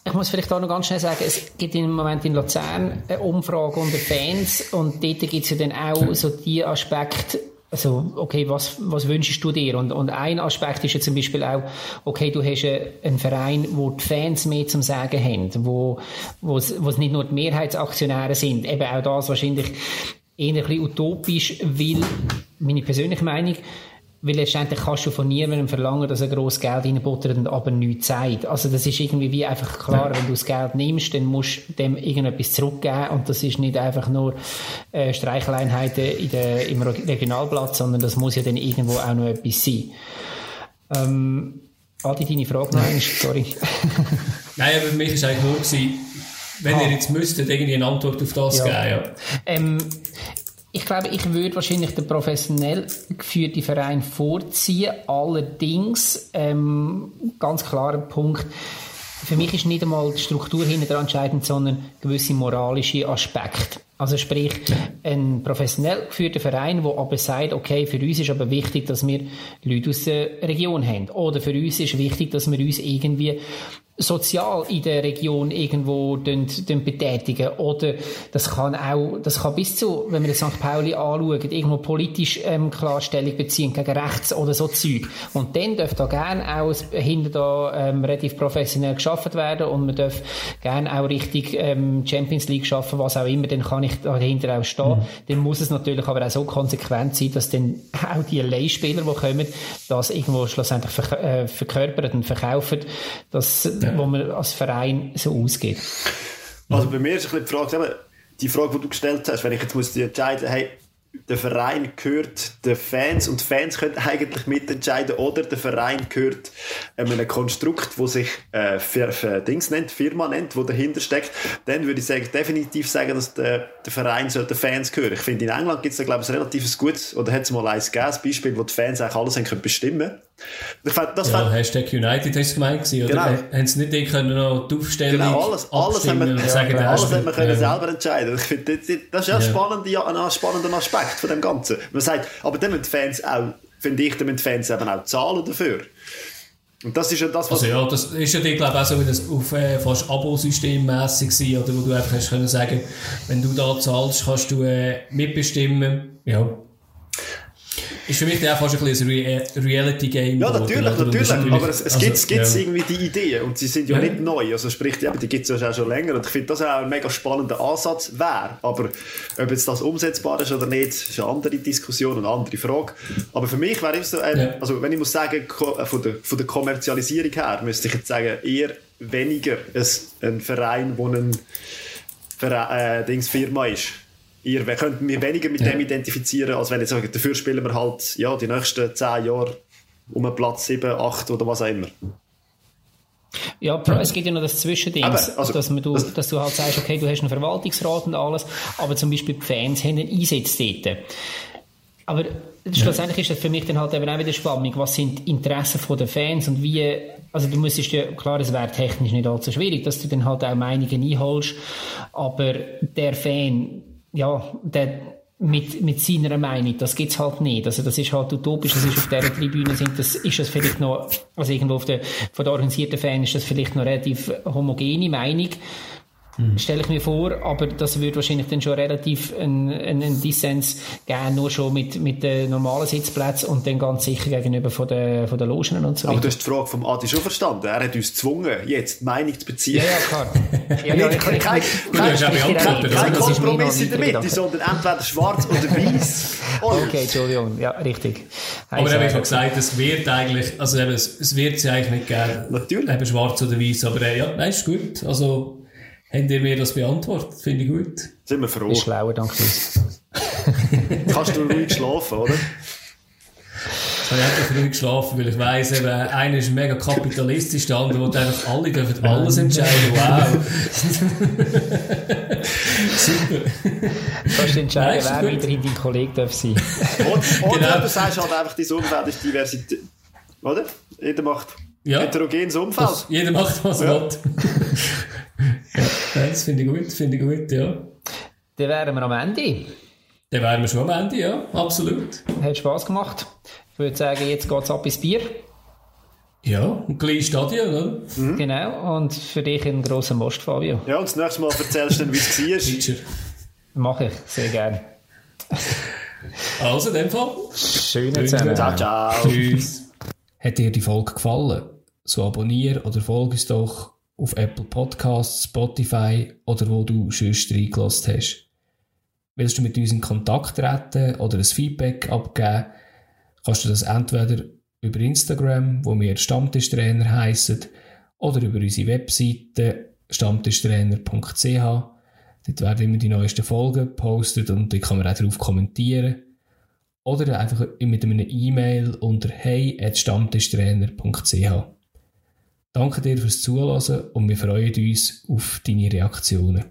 Ich muss vielleicht auch noch ganz schnell sagen, es gibt im Moment in Luzern eine Umfrage unter Fans und dort gibt es ja dann auch so die Aspekte, also, okay, was, was wünschst du dir? Und, und ein Aspekt ist ja zum Beispiel auch, okay, du hast einen Verein, wo die Fans mehr zum Sagen haben, wo, es nicht nur die Mehrheitsaktionäre sind, eben auch das wahrscheinlich eher ein bisschen utopisch, weil, meine persönliche Meinung, weil letztendlich kannst du von niemandem verlangen, dass er gross Geld reinbuttert und aber nichts sagt. Also das ist irgendwie wie einfach klar, wenn du das Geld nimmst, dann musst du dem irgendetwas zurückgeben und das ist nicht einfach nur äh, Streicheleinheiten in der, im Regionalblatt, sondern das muss ja dann irgendwo auch noch etwas sein. Ähm, Adi, deine Frage noch einmal, sorry. Nein, aber für mich war eigentlich nur, gewesen, wenn ah. ihr jetzt müsstet, irgendwie eine Antwort auf das ja. geben. Ja. Ähm, ich glaube, ich würde wahrscheinlich den professionell geführten Verein vorziehen. Allerdings, ähm, ganz klarer Punkt, für mich ist nicht einmal die Struktur hinter entscheidend, sondern gewisse moralische Aspekte. Also sprich, ein professionell geführter Verein, der aber sagt, okay, für uns ist aber wichtig, dass wir Leute aus der Region haben. Oder für uns ist wichtig, dass wir uns irgendwie sozial in der Region irgendwo dün, dün betätigen oder das kann auch, das kann bis zu, wenn wir den St. Pauli anschauen, irgendwo politisch ähm, Klarstellung beziehen gegen rechts oder so Zeug. Und dann darf da gerne auch hinter da ähm, relativ professionell geschaffen werden und man darf gerne auch richtig ähm, Champions League schaffen, was auch immer, dann kann ich dahinter auch stehen. Mhm. Dann muss es natürlich aber auch so konsequent sein, dass dann auch die Leihspieler, die kommen, das irgendwo schlussendlich verk äh, verkörpern und verkaufen, dass ja wo man als Verein so ausgeht. Also bei mir ist ein bisschen die Frage, die Frage, die du gestellt hast, wenn ich jetzt muss entscheiden, hey, der Verein gehört den Fans und Fans können eigentlich mitentscheiden oder der Verein gehört einem Konstrukt, wo sich äh, für, für Dings nennt, Firma nennt, wo dahinter steckt, dann würde ich sagen, definitiv sagen, dass der, der Verein soll den Fans gehören. Ich finde, in England gibt es da, glaube ich, ein relativ gutes, oder hat es mal eins gegeben, ein Beispiel, wo die Fans eigentlich alles haben können bestimmen ich fand, das ja, fand, Hashtag United du gemeint gewesen, oder? Genau. Haben sie nicht die können noch die Aufstellung Genau, alles, alles haben wir, ja, sagen, alles haben wir können ja. selber entscheiden. Ich finde, das, das ist ja, ja. Spannende, ein spannender Aspekt von dem Ganzen. Man sagt, aber dann müssen Fans auch, finde ich, dann müssen die Fans eben auch zahlen dafür. Und das ist ja das, was... Also ja, das ist ja, ich glaube auch so, wie das auf äh, fast Abo-System-mässig war, oder wo du einfach hast können sagen, wenn du da zahlst, kannst du äh, mitbestimmen. Ja. Ist für mich auch fast ein bisschen ein Reality-Game. Ja, natürlich, natürlich, natürlich. Aber es, es also, gibt, ja. irgendwie die Ideen und sie sind ja, ja. nicht neu. Also sprich, die, die gibt es ja schon länger und ich finde, das auch ein mega spannender Ansatz wäre. Aber ob jetzt das umsetzbar ist oder nicht, ist eine andere Diskussion und eine andere Frage. Aber für mich wäre es so, ähm, ja. also wenn ich muss sagen, äh, von der, von der Kommerzialisierung her, müsste ich jetzt sagen, eher weniger ein Verein, der eine Verein, äh, Dings Firma ist ihr könnt mich weniger mit ja. dem identifizieren, als wenn ich sage, dafür spielen wir halt ja, die nächsten zehn Jahre um Platz 7, 8 oder was auch immer. Ja, es gibt ja noch das Zwischending, also, dass, du, dass du halt sagst, okay, du hast einen Verwaltungsrat und alles, aber zum Beispiel die Fans haben einen Einsatz dort. Aber schlussendlich ist das für mich dann halt eben auch wieder spannend. Was sind die Interessen der Fans und wie, also du müsstest ja, klar, es wäre technisch nicht allzu schwierig, dass du dann halt auch Meinungen einholst, aber der Fan, ja, der, mit, mit seiner Meinung, das gibt's halt nicht. Also das ist halt utopisch, das ist auf dieser Tribüne sind, das ist das vielleicht noch, also irgendwo auf der, von der organisierten Fan ist das vielleicht noch relativ homogene Meinung. Mhm. Stelle ich mir vor, aber das würde wahrscheinlich dann schon relativ einen, einen Dissens geben, nur schon mit, mit den normalen Sitzplätzen und dann ganz sicher gegenüber von den, von den Logen und so weiter. Aber du hast die Frage vom Adi schon verstanden. Er hat uns gezwungen, jetzt Meinung zu beziehen. Ja, ja, klar. ja, ja, kein, kein, kein, kein Kompromiss in der Mitte, sondern entweder schwarz oder weiß. okay, Entschuldigung. Ja, richtig. Aber er hat gesagt, es wird eigentlich, also eben, es, es wird sie eigentlich nicht geben. Natürlich. Eben schwarz oder weiß, aber äh, ja, nein, ist gut. Also, Habt ihr mir das beantwortet? Finde ich gut. Sind wir froh. Ist schlauer, danke. Kannst du ruhig schlafen, oder? Ich habe einfach ruhig geschlafen, weil ich weiss, eben, einer ist mega kapitalistisch, der andere will einfach alle dürfen alles entscheiden. Wow. Super. Kannst du entscheiden, wer weiterhin dein Kollege darf sein. Oder, oder genau. du sagst halt einfach, dein Umfeld ist Diversität. Oder? Jeder macht ja. heterogenes Umfeld. Das, jeder macht, was er ja. will. Ja, das finde ich gut, finde ich gut, ja. Dann wären wir am Ende. Dann wären wir schon am Ende, ja, absolut. Hat Spass gemacht. Ich würde sagen, jetzt geht es ab ins Bier. Ja, ein kleines Stadion, oder? Mhm. Genau, und für dich ein grosser Most, Fabio. Ja, und das nächste Mal erzählst du dann, wie es war. Mache ich, sehr gerne. Also, in dem Fall. Schönen zusammen. Ciao, ciao. Tschüss. Hat dir die Folge gefallen? So abonniere oder folge uns doch auf Apple Podcasts, Spotify oder wo du sonst reingelassen hast. Willst du mit uns in Kontakt treten oder ein Feedback abgeben, kannst du das entweder über Instagram, wo wir Stammtischtrainer heißen, oder über unsere Webseite stammtischtrainer.ch. Dort werden immer die neuesten Folgen gepostet und dort kann man auch darauf kommentieren. Oder einfach mit einem E-Mail unter hey.stammtischtrainer.ch. Danke dir fürs Zuhören und wir freuen uns auf deine Reaktionen.